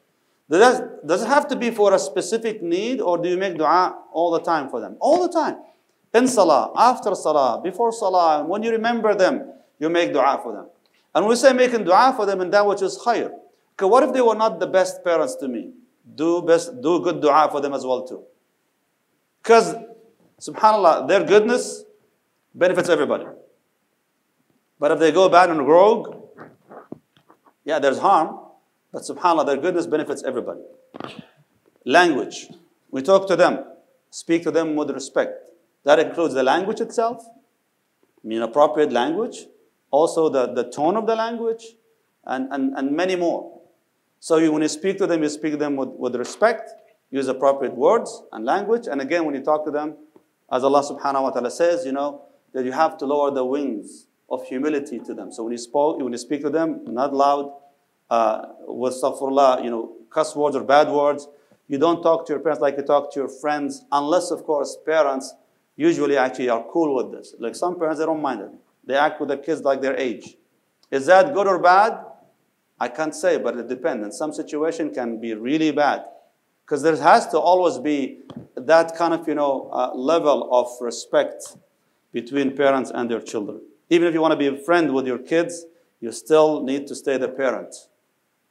Does, does it have to be for a specific need or do you make dua all the time for them? All the time. In salah, after salah, before salah, when you remember them, you make dua for them. And we say making dua for them in that which is higher. Okay, what if they were not the best parents to me? Do best, do good dua for them as well too. Because, subhanAllah, their goodness benefits everybody. But if they go bad and rogue, yeah, there's harm, but subhanAllah, their goodness benefits everybody. Language. We talk to them, speak to them with respect. That includes the language itself, I mean appropriate language, also the, the tone of the language, and, and, and many more. So you, when you speak to them, you speak to them with, with respect, use appropriate words and language. And again, when you talk to them, as Allah subhanahu wa ta'ala says, you know, that you have to lower the wings of humility to them. So when you, spoke, when you speak to them, not loud, uh, with astaghfirullah, you know, cuss words or bad words. You don't talk to your parents like you talk to your friends, unless, of course, parents usually actually are cool with this. Like some parents, they don't mind it. They act with their kids like their age. Is that good or bad? I can't say, but it depends. In some situation can be really bad. Because there has to always be that kind of, you know, uh, level of respect between parents and their children. Even if you want to be a friend with your kids, you still need to stay the parent.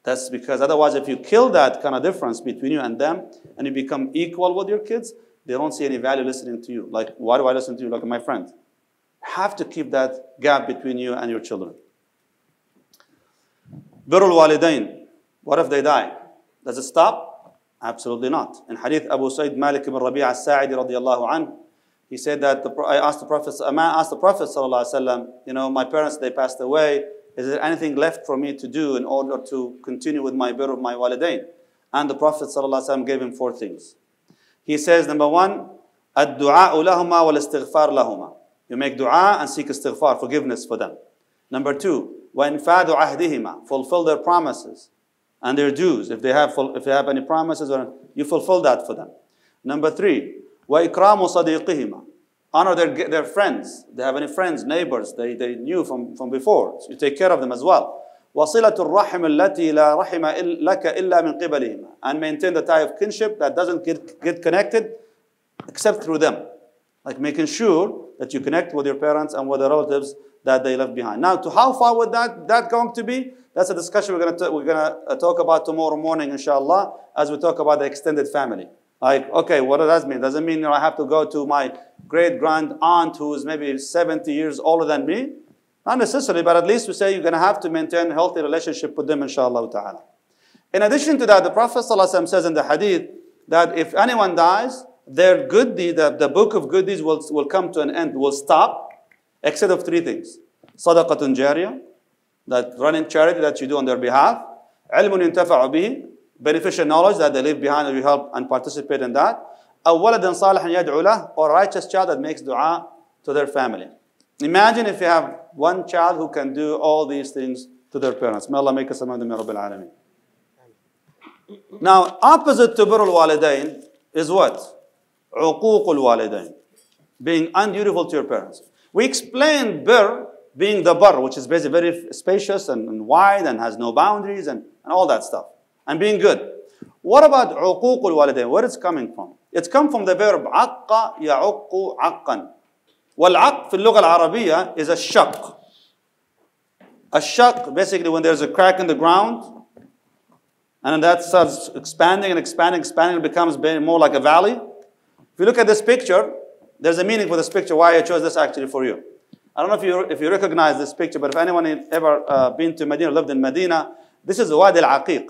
That's because otherwise, if you kill that kind of difference between you and them and you become equal with your kids, they don't see any value listening to you. Like, why do I listen to you like my friend? Have to keep that gap between you and your children. Walidain. What if they die? Does it stop? Absolutely not. In Hadith Abu Usayd Malik ibn Rabia al-Sa'idi radiallahu anhu, he said that the, I asked the Prophet, a man asked the Prophet sallallahu alaihi wasallam, you know, my parents they passed away. Is there anything left for me to do in order to continue with my birr of my walidain? And the Prophet sallallahu alaihi wasallam gave him four things. He says, number one, الدعاء لهما والاستغفار لهما. You make dua and seek istighfar, forgiveness for them. Number two, وإنفاذ عهدهما, fulfill their promises and their dues. If they have, if they have any promises, you fulfill that for them. Number three, وإكرام صديقهما honor their, their friends. They have any friends, neighbors they, they knew from, from before. So you take care of them as well. وصلة الرحم التي لا رحم لك إلا من قبلهما and maintain the tie of kinship that doesn't get, get connected except through them. Like making sure that you connect with your parents and with the relatives that they left behind. Now, to how far would that, that going to be? That's a discussion we're going to, we're going to uh, talk about tomorrow morning, inshallah, as we talk about the extended family. Like, okay, what does that mean? Does it mean you know, I have to go to my great grand aunt who's maybe 70 years older than me? Not necessarily, but at least we say you're going to have to maintain a healthy relationship with them, inshallah ta'ala. In addition to that, the Prophet ﷺ says in the hadith that if anyone dies, their good deed, the, the book of good deeds will, will come to an end, will stop, except of three things. Sadaqatun jariyah, that running charity that you do on their behalf. Ilmun yuntafa'u bihi, beneficial knowledge that they leave behind and you help and participate in that. أو ولد صالح يدعو له or a righteous child that makes dua to their family. Imagine if you have one child who can do all these things to their parents. May Allah make us among them, Rabbil Alameen. Now, opposite to birr al-walidain is what? عقوق الوالدين. Being undutiful to your parents. We explained birr being the bar, which is basically very spacious and, and wide and has no boundaries and, and all that stuff. And being good. What about عقوق الوالدين? Where it's coming from? It's come from the verb عق يعق عقا. والعق في اللغة العربية is a shaq. A shaq, basically when there's a crack in the ground, and then that starts expanding and expanding, expanding, it becomes more like a valley. If you look at this picture, there's a meaning for this picture, why I chose this actually for you. I don't know if you, if you recognize this picture, but if anyone ever uh, been to Medina, lived in Medina, this is Wadi al-Aqiq.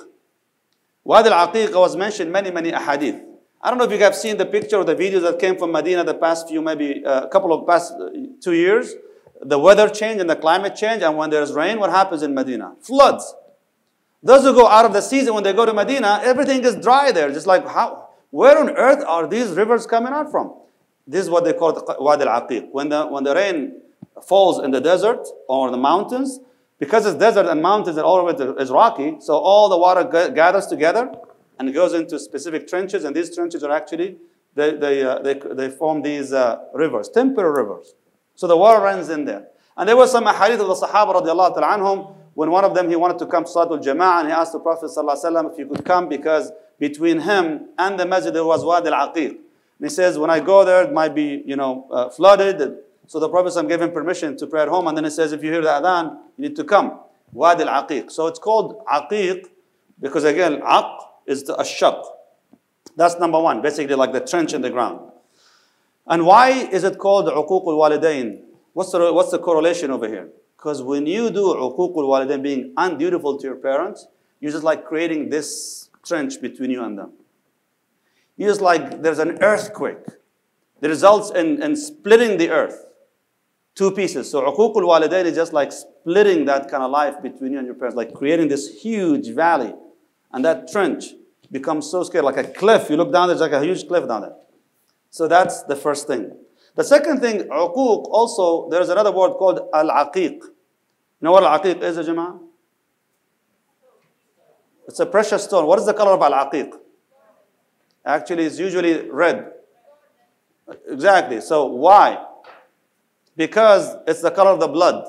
Wadi al-Aqiq was mentioned many, many ahadith. I don't know if you have seen the picture or the videos that came from Medina the past few, maybe a uh, couple of past uh, two years. The weather change and the climate change, and when there's rain, what happens in Medina? Floods. Those who go out of the season, when they go to Medina, everything is dry there. Just like, how, where on earth are these rivers coming out from? This is what they call Wadi al-Aqiq. When the, when the rain falls in the desert or the mountains, because it's desert and mountains and all of it is rocky, so all the water gathers together and goes into specific trenches, and these trenches are actually, they, they, uh, they, they form these uh, rivers, temporary rivers. So the water runs in there. And there was some hadith of the Sahaba radiallahu anhum, when one of them, he wanted to come to Salatul Jama'ah, and he asked the Prophet sallallahu if he could come because between him and the masjid there was Wadi al-Aqiq. And he says, when I go there, it might be, you know, uh, flooded. So the Prophet gave him permission to pray at home. And then he says, if you hear the adhan, you need to come. Wadi al-Aqiq. So it's called Aqiq because again, Aq is the ashaq. That's number one, basically like the trench in the ground. And why is it called Uquq al-Walidain? What's the, what's the correlation over here? Because when you do Uquq al-Walidain, being undutiful to your parents, you're just like creating this trench between you and them. You're just like there's an earthquake that results in, in splitting the earth. Two pieces. So uququl walidain is just like splitting that kind of life between you and your parents, like creating this huge valley. And that trench becomes so scary, like a cliff. You look down, there's like a huge cliff down there. So that's the first thing. The second thing, uquq, also, there's another word called al-aqiq. You know what al-aqiq is, Jama'ah? It's a precious stone. What is the color of al-aqiq? Actually, it's usually red. Exactly. So why? Because it's the color of the blood.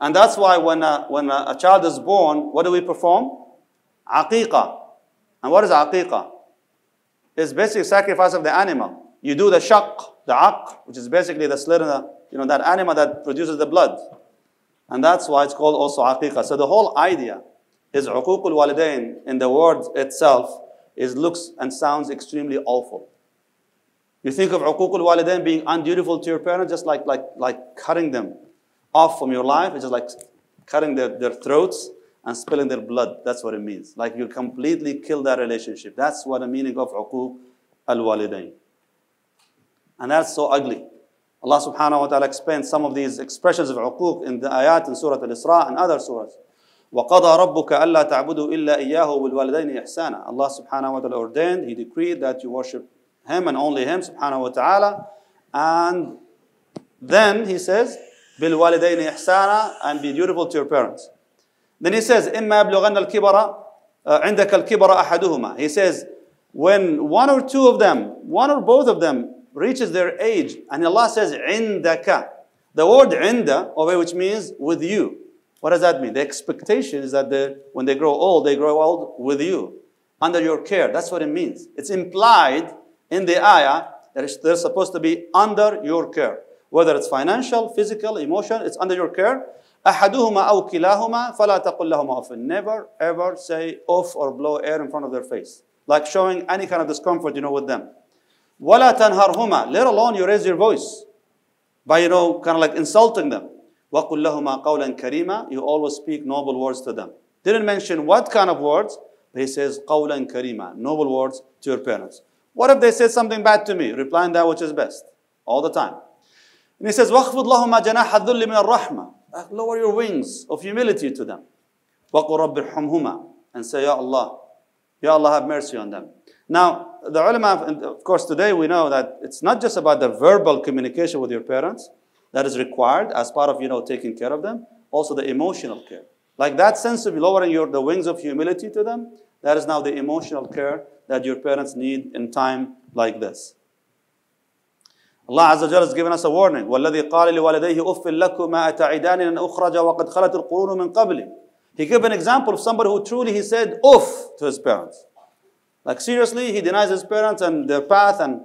And that's why when a, when a, a child is born, what do we perform? Aqiqah. And what is aqiqah? It's basically sacrifice of the animal. You do the shaq, the aq, which is basically the slit in the, you know, that animal that produces the blood. And that's why it's called also aqiqah. So the whole idea is uquq al-walidain in the word itself is looks and sounds extremely awful. You think of uquq al-walidain being undutiful to your parents, just like, like, like cutting them off from your life. It's just like cutting their, their throats and spilling their blood. That's what it means. Like you completely kill that relationship. That's what the meaning of uquq al-walidain. And that's so ugly. Allah subhanahu wa ta'ala explains some of these expressions of uquq in the ayat in Surah Al-Isra and other surahs. وَقَضَى رَبُّكَ أَلَّا تَعْبُدُوا إِلَّا إِيَّاهُ وَالْوَالِدَيْنِ إِحْسَانًا Allah subhanahu wa ta'ala ordained, He decreed that you worship Him and only Him subhanahu wa ta'ala. And then He says, بِالْوَالِدَيْنِ إِحْسَانًا and be dutiful to your parents. Then He says, إِمَّا يَبْلُغَنَّ الْكِبَرَ عندك الكبر أحدهما. He says, when one or two of them, one or both of them reaches their age, and Allah says, عندك. The word عند, over which means with you. What does that mean? The expectation is that they, when they grow old, they grow old with you, under your care. That's what it means. It's implied in the ayah that they're supposed to be under your care. Whether it's financial, physical, emotional, it's under your care. أحدهما أو كلاهما فلا تقل لهما أف. Never ever say off or blow air in front of their face. Like showing any kind of discomfort, you know, with them. ولا تنهرهما. Let alone you raise your voice by, you know, kind of like insulting them. وَقُلْ لَهُمَا قَوْلًا كَرِيمًا You always speak noble words to them. Didn't mention what kind of words, but he says قَوْلًا كَرِيمًا Noble words to your parents. What if they said something bad to me? Replying that which is best. All the time. And he says وَخْفِضْ لَهُمَا جَنَاحَ الذُّلِّ مِنَ الرَّحْمَةِ Lower your wings of humility to them. وَقُلْ رَبِّ ارْحَمْهُمَا And say, Ya Allah, Ya Allah have mercy on them. Now, the ulama, of course, today we know that it's not just about the verbal communication with your parents, that is required as part of you know taking care of them also the emotional care like that sense of lowering your the wings of humility to them that is now the emotional care that your parents need in time like this Allah Azza wa Jalla has given us a warning. وَالَّذِي قَالَ لِوَالِدَيْهِ أُفٍّ لَكُمَا أَتَعِدَانِ أَنْ أُخْرَجَ وَقَدْ خَلَتِ الْقُرُونُ مِنْ قَبْلِ He gave an example of somebody who truly, he said, oof to his parents. Like seriously, he denies his parents and their path and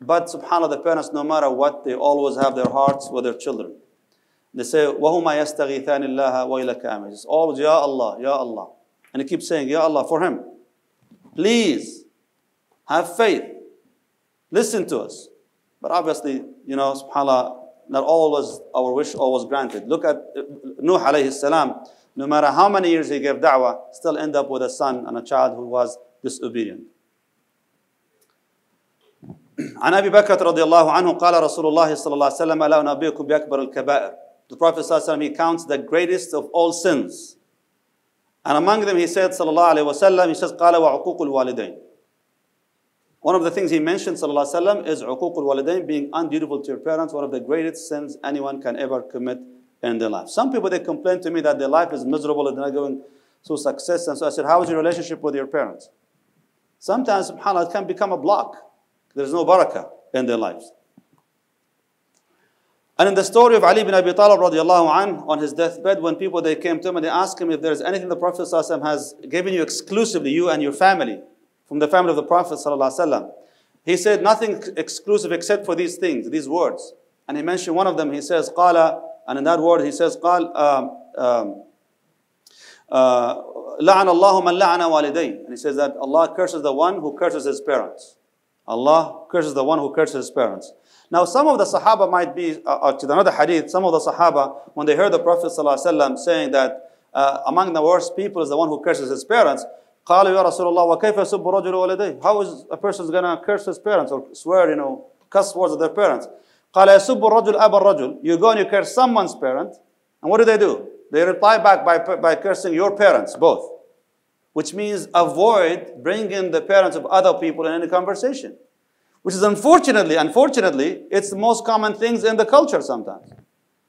but subhanAllah, the parents, no matter what, they always have their hearts with their children. They say, وَهُمَا يَسْتَغِيثَانِ اللَّهَ وَإِلَكَ أَمِجِ It's always, Ya Allah, Ya Allah. And he keeps saying, Ya Allah, for him. Please, have faith. Listen to us. But obviously, you know, subhanAllah, not always our wish always granted. Look at uh, Nuh alayhi salam. No matter how many years he gave da'wah, still end up with a son and a child who was disobedient. عن ابي بكر رضي الله عنه قال رسول الله صلى الله عليه وسلم الا انبئكم باكبر الكبائر The Prophet صلى الله عليه وسلم he counts the greatest of all sins. and among them he said, Sallallahu Alaihi Wasallam, he says, Qala wa uququl walidain. One of the things he mentioned, Sallallahu Alaihi Wasallam, is uququl walidain, being undutiful to your parents, one of the greatest sins anyone can ever commit in their life. Some people, they complain to me that their life is miserable and they're not going through success. And so I said, how is your relationship with your parents? Sometimes, subhanAllah, it can become a block. There's no barakah in their lives. And in the story of Ali bin Abi Talib radiallahu anh, on his deathbed, when people they came to him and they asked him if there's anything the Prophet has given you exclusively, you and your family, from the family of the Prophet he said nothing exclusive except for these things, these words. And he mentioned one of them. He says, "Qala," and in that word he says, "Qal." Um, um, uh, لعن الله من لعن والديه. And he says that Allah curses the one who curses his parents. Allah curses the one who curses his parents. Now, some of the Sahaba might be, uh, uh, to another hadith, some of the Sahaba, when they heard the Prophet ﷺ saying that uh, among the worst people is the one who curses his parents, قالوا يا رسول الله وكيف يسب رجل والديه? How is a person going to curse his parents or swear, you know, cuss words at their parents? قال يسب الرجل أبا الرجل. You go and you curse someone's parent, and what do they do? They reply back by, by cursing your parents, both which means avoid bringing the parents of other people in any conversation. Which is unfortunately, unfortunately, it's the most common things in the culture sometimes.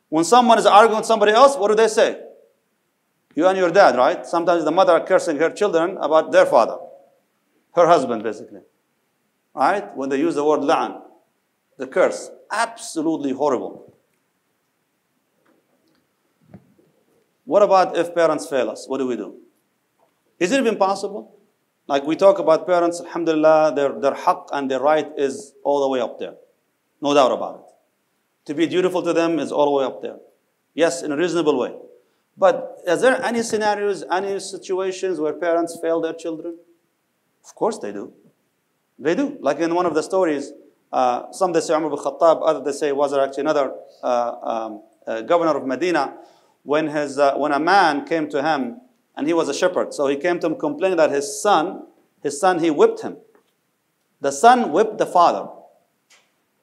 When someone is arguing with somebody else, what do they say? You and your dad, right? Sometimes the mother cursing her children about their father, her husband, basically. Right? When they use the word la'an, the curse. Absolutely horrible. What about if parents fail us? What do we do? Is it even possible? Like we talk about parents, alhamdulillah, their, their haqq and their right is all the way up there. No doubt about it. To be dutiful to them is all the way up there. Yes, in a reasonable way. But is there any scenarios, any situations where parents fail their children? Of course they do. They do. Like in one of the stories, uh, some they say Umar bin Khattab, others they say was there actually another uh, um, uh, governor of Medina, when, his, uh, when a man came to him and he was a shepherd. So he came to him complaining that his son, his son, he whipped him. The son whipped the father.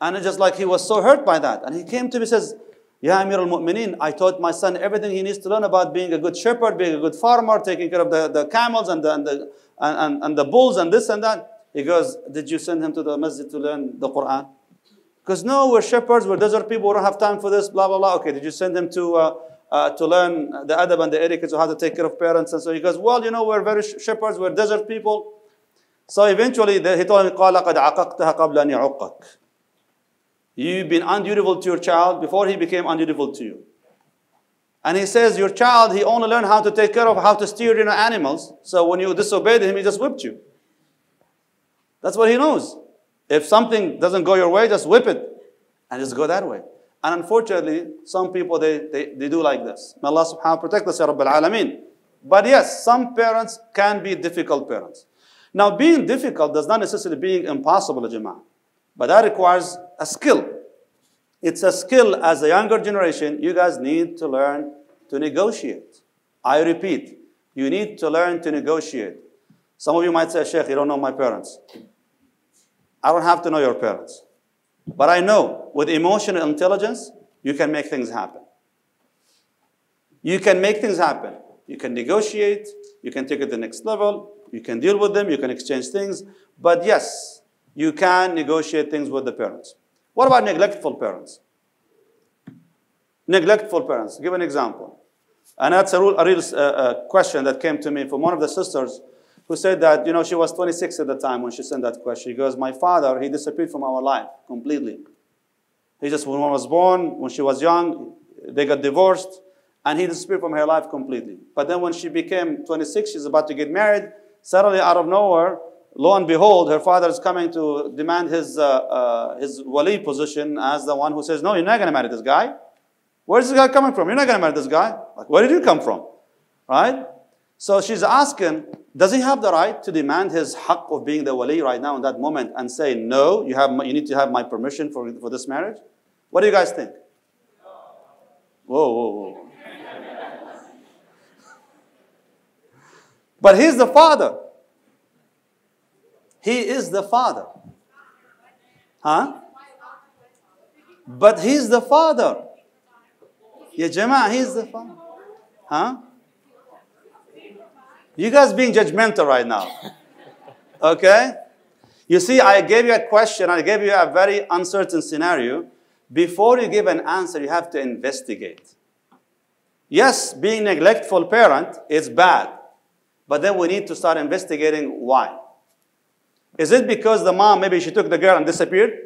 And it's just like he was so hurt by that. And he came to me and says, Ya Amir al-Mu'mineen, I taught my son everything he needs to learn about being a good shepherd, being a good farmer, taking care of the, the camels and the, and, the, and, and the bulls and this and that. He goes, did you send him to the masjid to learn the Quran? Because no, we're shepherds, we're desert people, we don't have time for this, blah, blah, blah. Okay, did you send him to uh, uh, to learn the adab and the etiquette of how to take care of parents. And so he goes, well, you know, we're very shepherds, we're desert people. So eventually he told him, قَالَ قَدْ عَقَقْتَهَا قَبْلَ أَنْ يَعُقَّكَ You've been undutiful to your child before he became undutiful to you. And he says, your child, he only learned how to take care of, how to steer you know, animals. So when you disobeyed him, he just whipped you. That's what he knows. If something doesn't go your way, just whip it and just go that way. And unfortunately, some people, they, they, they do like this. May Allah subhanahu wa ta'ala protect us, Ya Rabbil Alameen. But yes, some parents can be difficult parents. Now, being difficult does not necessarily being impossible, Jama'ah. But that requires a skill. It's a skill as a younger generation, you guys need to learn to negotiate. I repeat, you need to learn to negotiate. Some of you might say, Sheikh, you don't know my parents. I don't have to know your parents. But I know with emotional intelligence, you can make things happen. You can make things happen. You can negotiate, you can take it to the next level, you can deal with them, you can exchange things. But yes, you can negotiate things with the parents. What about neglectful parents? Neglectful parents. Give an example. And that's a real, a real uh, uh, question that came to me from one of the sisters who said that, you know, she was 26 at the time when she sent that question. She goes, My father, he disappeared from our life completely. He just, when one was born, when she was young, they got divorced, and he disappeared from her life completely. But then when she became 26, she's about to get married, suddenly out of nowhere, lo and behold, her father is coming to demand his, uh, uh, his wali position as the one who says, no, you're not going to marry this guy. Where's this guy coming from? You're not going to marry this guy. Like, where did you come from? Right? So she's asking, does he have the right to demand his haqq of being the wali right now in that moment and say, no, you, have, you need to have my permission for, for this marriage? What do you guys think? Whoa, whoa, whoa. but he's the father. He is the father. Huh? But he's the father. Yeah, Jama, he's the father. Huh? You guys being judgmental right now. Okay? You see, I gave you a question, I gave you a very uncertain scenario. Before you give an answer, you have to investigate. Yes, being neglectful parent is bad, but then we need to start investigating why. Is it because the mom, maybe she took the girl and disappeared?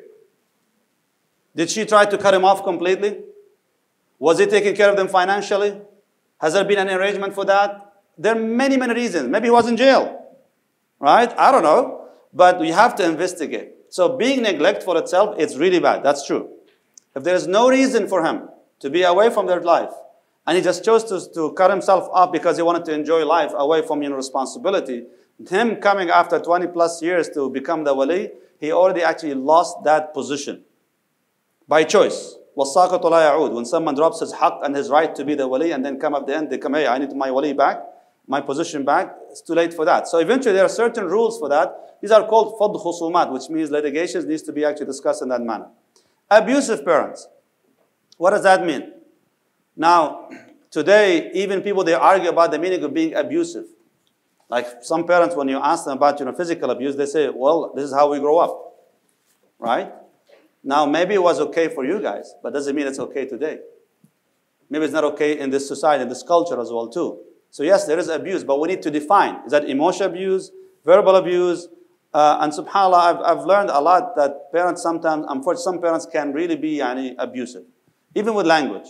Did she try to cut him off completely? Was he taking care of them financially? Has there been an arrangement for that? There are many, many reasons. Maybe he was in jail, right? I don't know, but we have to investigate. So being neglectful itself, it's really bad. That's true. If there is no reason for him to be away from their life, and he just chose to, to cut himself off because he wanted to enjoy life away from your responsibility, him coming after 20 plus years to become the wali, he already actually lost that position by choice. When someone drops his haqq and his right to be the wali and then come at the end, they come, hey, I need my wali back my position back, it's too late for that. So eventually there are certain rules for that. These are called fad khusumat, which means litigations needs to be actually discussed in that manner. Abusive parents. What does that mean? Now, today, even people, they argue about the meaning of being abusive. Like some parents, when you ask them about you know, physical abuse, they say, well, this is how we grow up. Right? Now, maybe it was okay for you guys, but doesn't mean it's okay today. Maybe it's not okay in this society, in this culture as well, too. So yes, there is abuse, but we need to define. Is that emotional abuse, verbal abuse? Uh, and subhanAllah, I've, I've learned a lot that parents sometimes, unfortunately, some parents can really be yani, abusive, even with language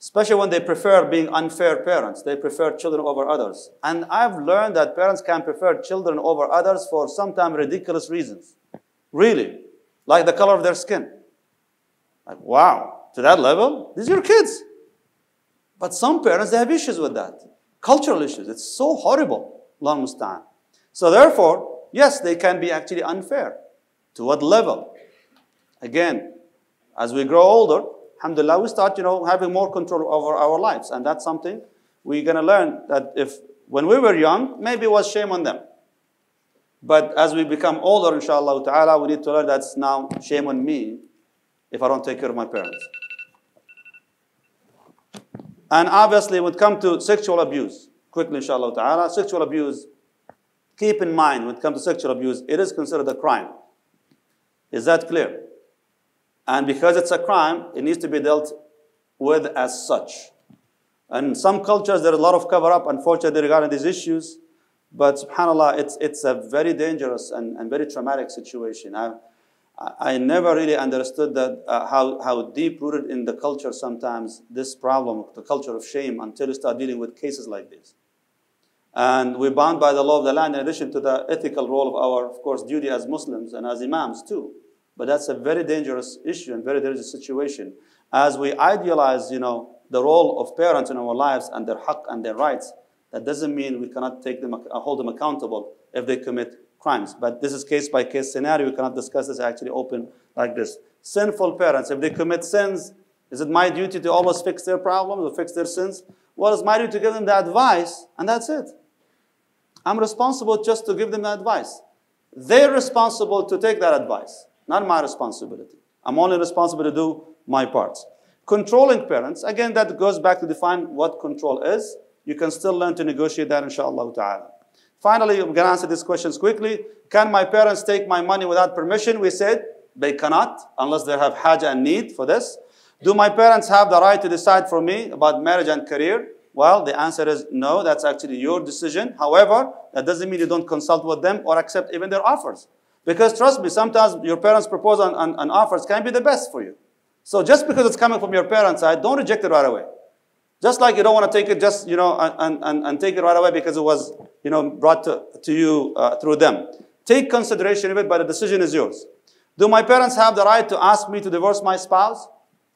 especially when they prefer being unfair parents. They prefer children over others. And I've learned that parents can prefer children over others for sometimes ridiculous reasons. Really. Like the color of their skin. Like, wow, to that level? These are your kids. But some parents, they have issues with that. Cultural issues. It's so horrible. Long musta'an. So therefore, yes, they can be actually unfair. To what level? Again, as we grow older, alhamdulillah, we start, you know, having more control over our lives. And that's something we're going to learn that if, when we were young, maybe it was shame on them. But as we become older, inshallah ta'ala, we need to learn that's now shame on me if I don't take care of my parents. And obviously, when it comes to sexual abuse, quickly, inshallah ta'ala, sexual abuse, keep in mind when it comes to sexual abuse, it is considered a crime. Is that clear? And because it's a crime, it needs to be dealt with as such. And some cultures, there is a lot of cover up, unfortunately, regarding these issues. But subhanAllah, it's, it's a very dangerous and, and very traumatic situation. I, I never really understood that uh, how, how deep rooted in the culture sometimes this problem, the culture of shame, until you start dealing with cases like this. And we're bound by the law of the land in addition to the ethical role of our, of course, duty as Muslims and as Imams too. But that's a very dangerous issue and very dangerous situation. As we idealize, you know, the role of parents in our lives and their haqq and their rights, that doesn't mean we cannot take them, hold them accountable if they commit crimes. But this is case by case scenario. We cannot discuss this actually open like this. Sinful parents, if they commit sins, is it my duty to always fix their problems or fix their sins? Well, it's my duty to give them the advice, and that's it. I'm responsible just to give them the advice. They're responsible to take that advice not my responsibility. I'm only responsible to do my part. Controlling parents, again, that goes back to define what control is. You can still learn to negotiate that, inshallah ta'ala. Finally, I'm going to answer these questions quickly. Can my parents take my money without permission? We said they cannot, unless they have haja and need for this. Do my parents have the right to decide for me about marriage and career? Well, the answer is no, that's actually your decision. However, that doesn't mean you don't consult with them or accept even their offers. Because trust me, sometimes your parents' proposal and, and, and offers can be the best for you. So just because it's coming from your parents' side, don't reject it right away. Just like you don't want to take it just, you know, and, and, and take it right away because it was, you know, brought to, to you uh, through them. Take consideration of it, but the decision is yours. Do my parents have the right to ask me to divorce my spouse?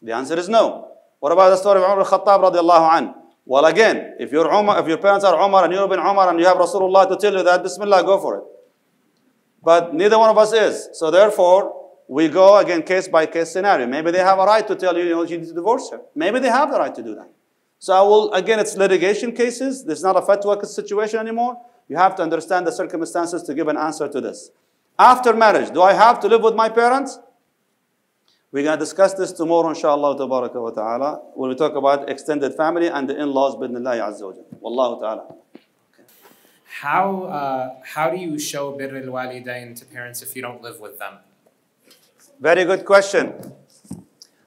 The answer is no. What about the story of Umar al-Khattab radiallahu? Well, again, if, you're Umar, if your parents are Umar and you're bin Umar and you have Rasulullah to tell you that, Bismillah, go for it. But neither one of us is. So therefore, we go again case by case scenario. Maybe they have a right to tell you, you know, you need to divorce her. Maybe they have the right to do that. So I will, again, it's litigation cases. This is not a fatwa situation anymore. You have to understand the circumstances to give an answer to this. After marriage, do I have to live with my parents? We're going to discuss this tomorrow, inshallah, tabaraka wa ta'ala, when we talk about extended family and the in-laws, bidnillahi azza wa. Wallahu ta'ala. How, uh, how do you show birr al-walidain to parents if you don't live with them? Very good question.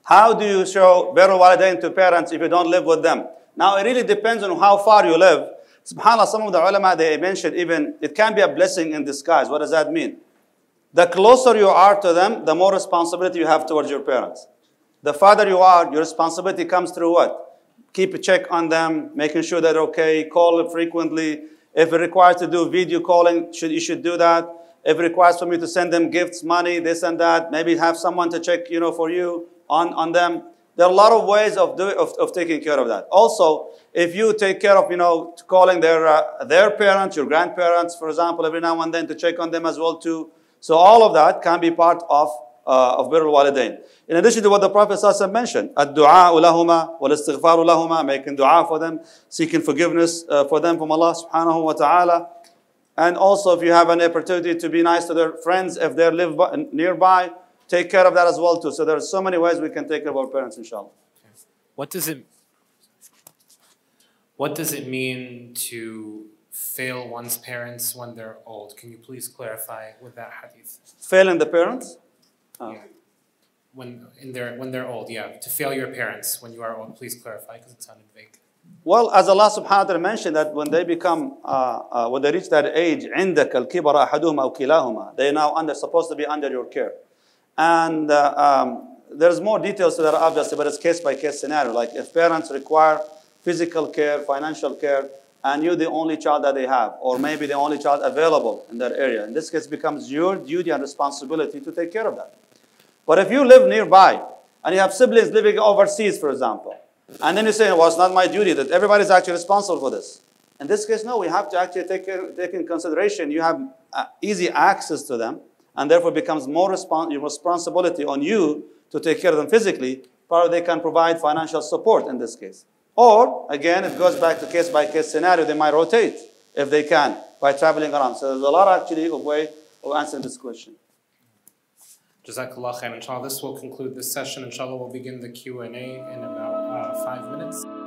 How do you show birrul walidain to parents if you don't live with them? Now, it really depends on how far you live. SubhanAllah, some of the ulama, they mentioned even, it can be a blessing in disguise. What does that mean? The closer you are to them, the more responsibility you have towards your parents. The farther you are, your responsibility comes through what? Keep a check on them, making sure they're okay, call frequently. If it requires to do video calling, should, you should do that. If it requires for me to send them gifts, money, this and that, maybe have someone to check, you know, for you on, on them. There are a lot of ways of, doing, of, of taking care of that. Also, if you take care of, you know, calling their, uh, their parents, your grandparents, for example, every now and then to check on them as well too, so all of that can be part of uh, of birrul walidain. In addition to what the Prophet ﷺ mentioned, lahuma wal istighfar lahuma, making dua for them, seeking forgiveness uh, for them from Allah subhanahu wa ta'ala. And also if you have an opportunity to be nice to their friends if they live nearby, take care of that as well too. So there are so many ways we can take care of our parents inshallah. What does it what does it mean to fail one's parents when they're old? Can you please clarify with that hadith? Failing the parents? Uh, Yeah. When in their when they're old, yeah. To fail your parents when you are old, please clarify because it sounded vague. Well, as Allah subhanahu wa ta'ala mentioned that when they become, uh, uh, when they reach that age, عندك الكبر أحدهما أو كلاهما, they now under, supposed to be under your care. And uh, um, there's more details that obviously, but it's case by case scenario. Like if parents require physical care, financial care, and you're the only child that they have, or maybe the only child available in that area. In this case, it becomes your duty and responsibility to take care of that. But if you live nearby and you have siblings living overseas, for example, and then you say, well, it's not my duty, that everybody's actually responsible for this. In this case, no, we have to actually take, care, take in consideration you have uh, easy access to them, and therefore becomes more respons- responsibility on you to take care of them physically, probably they can provide financial support in this case. Or, again, it goes back to case by case scenario, they might rotate if they can by traveling around. So there's a lot actually of way of answering this question. Jazakallah khair. Inshallah, this will conclude this session. Inshallah, we'll begin the Q&A in about uh,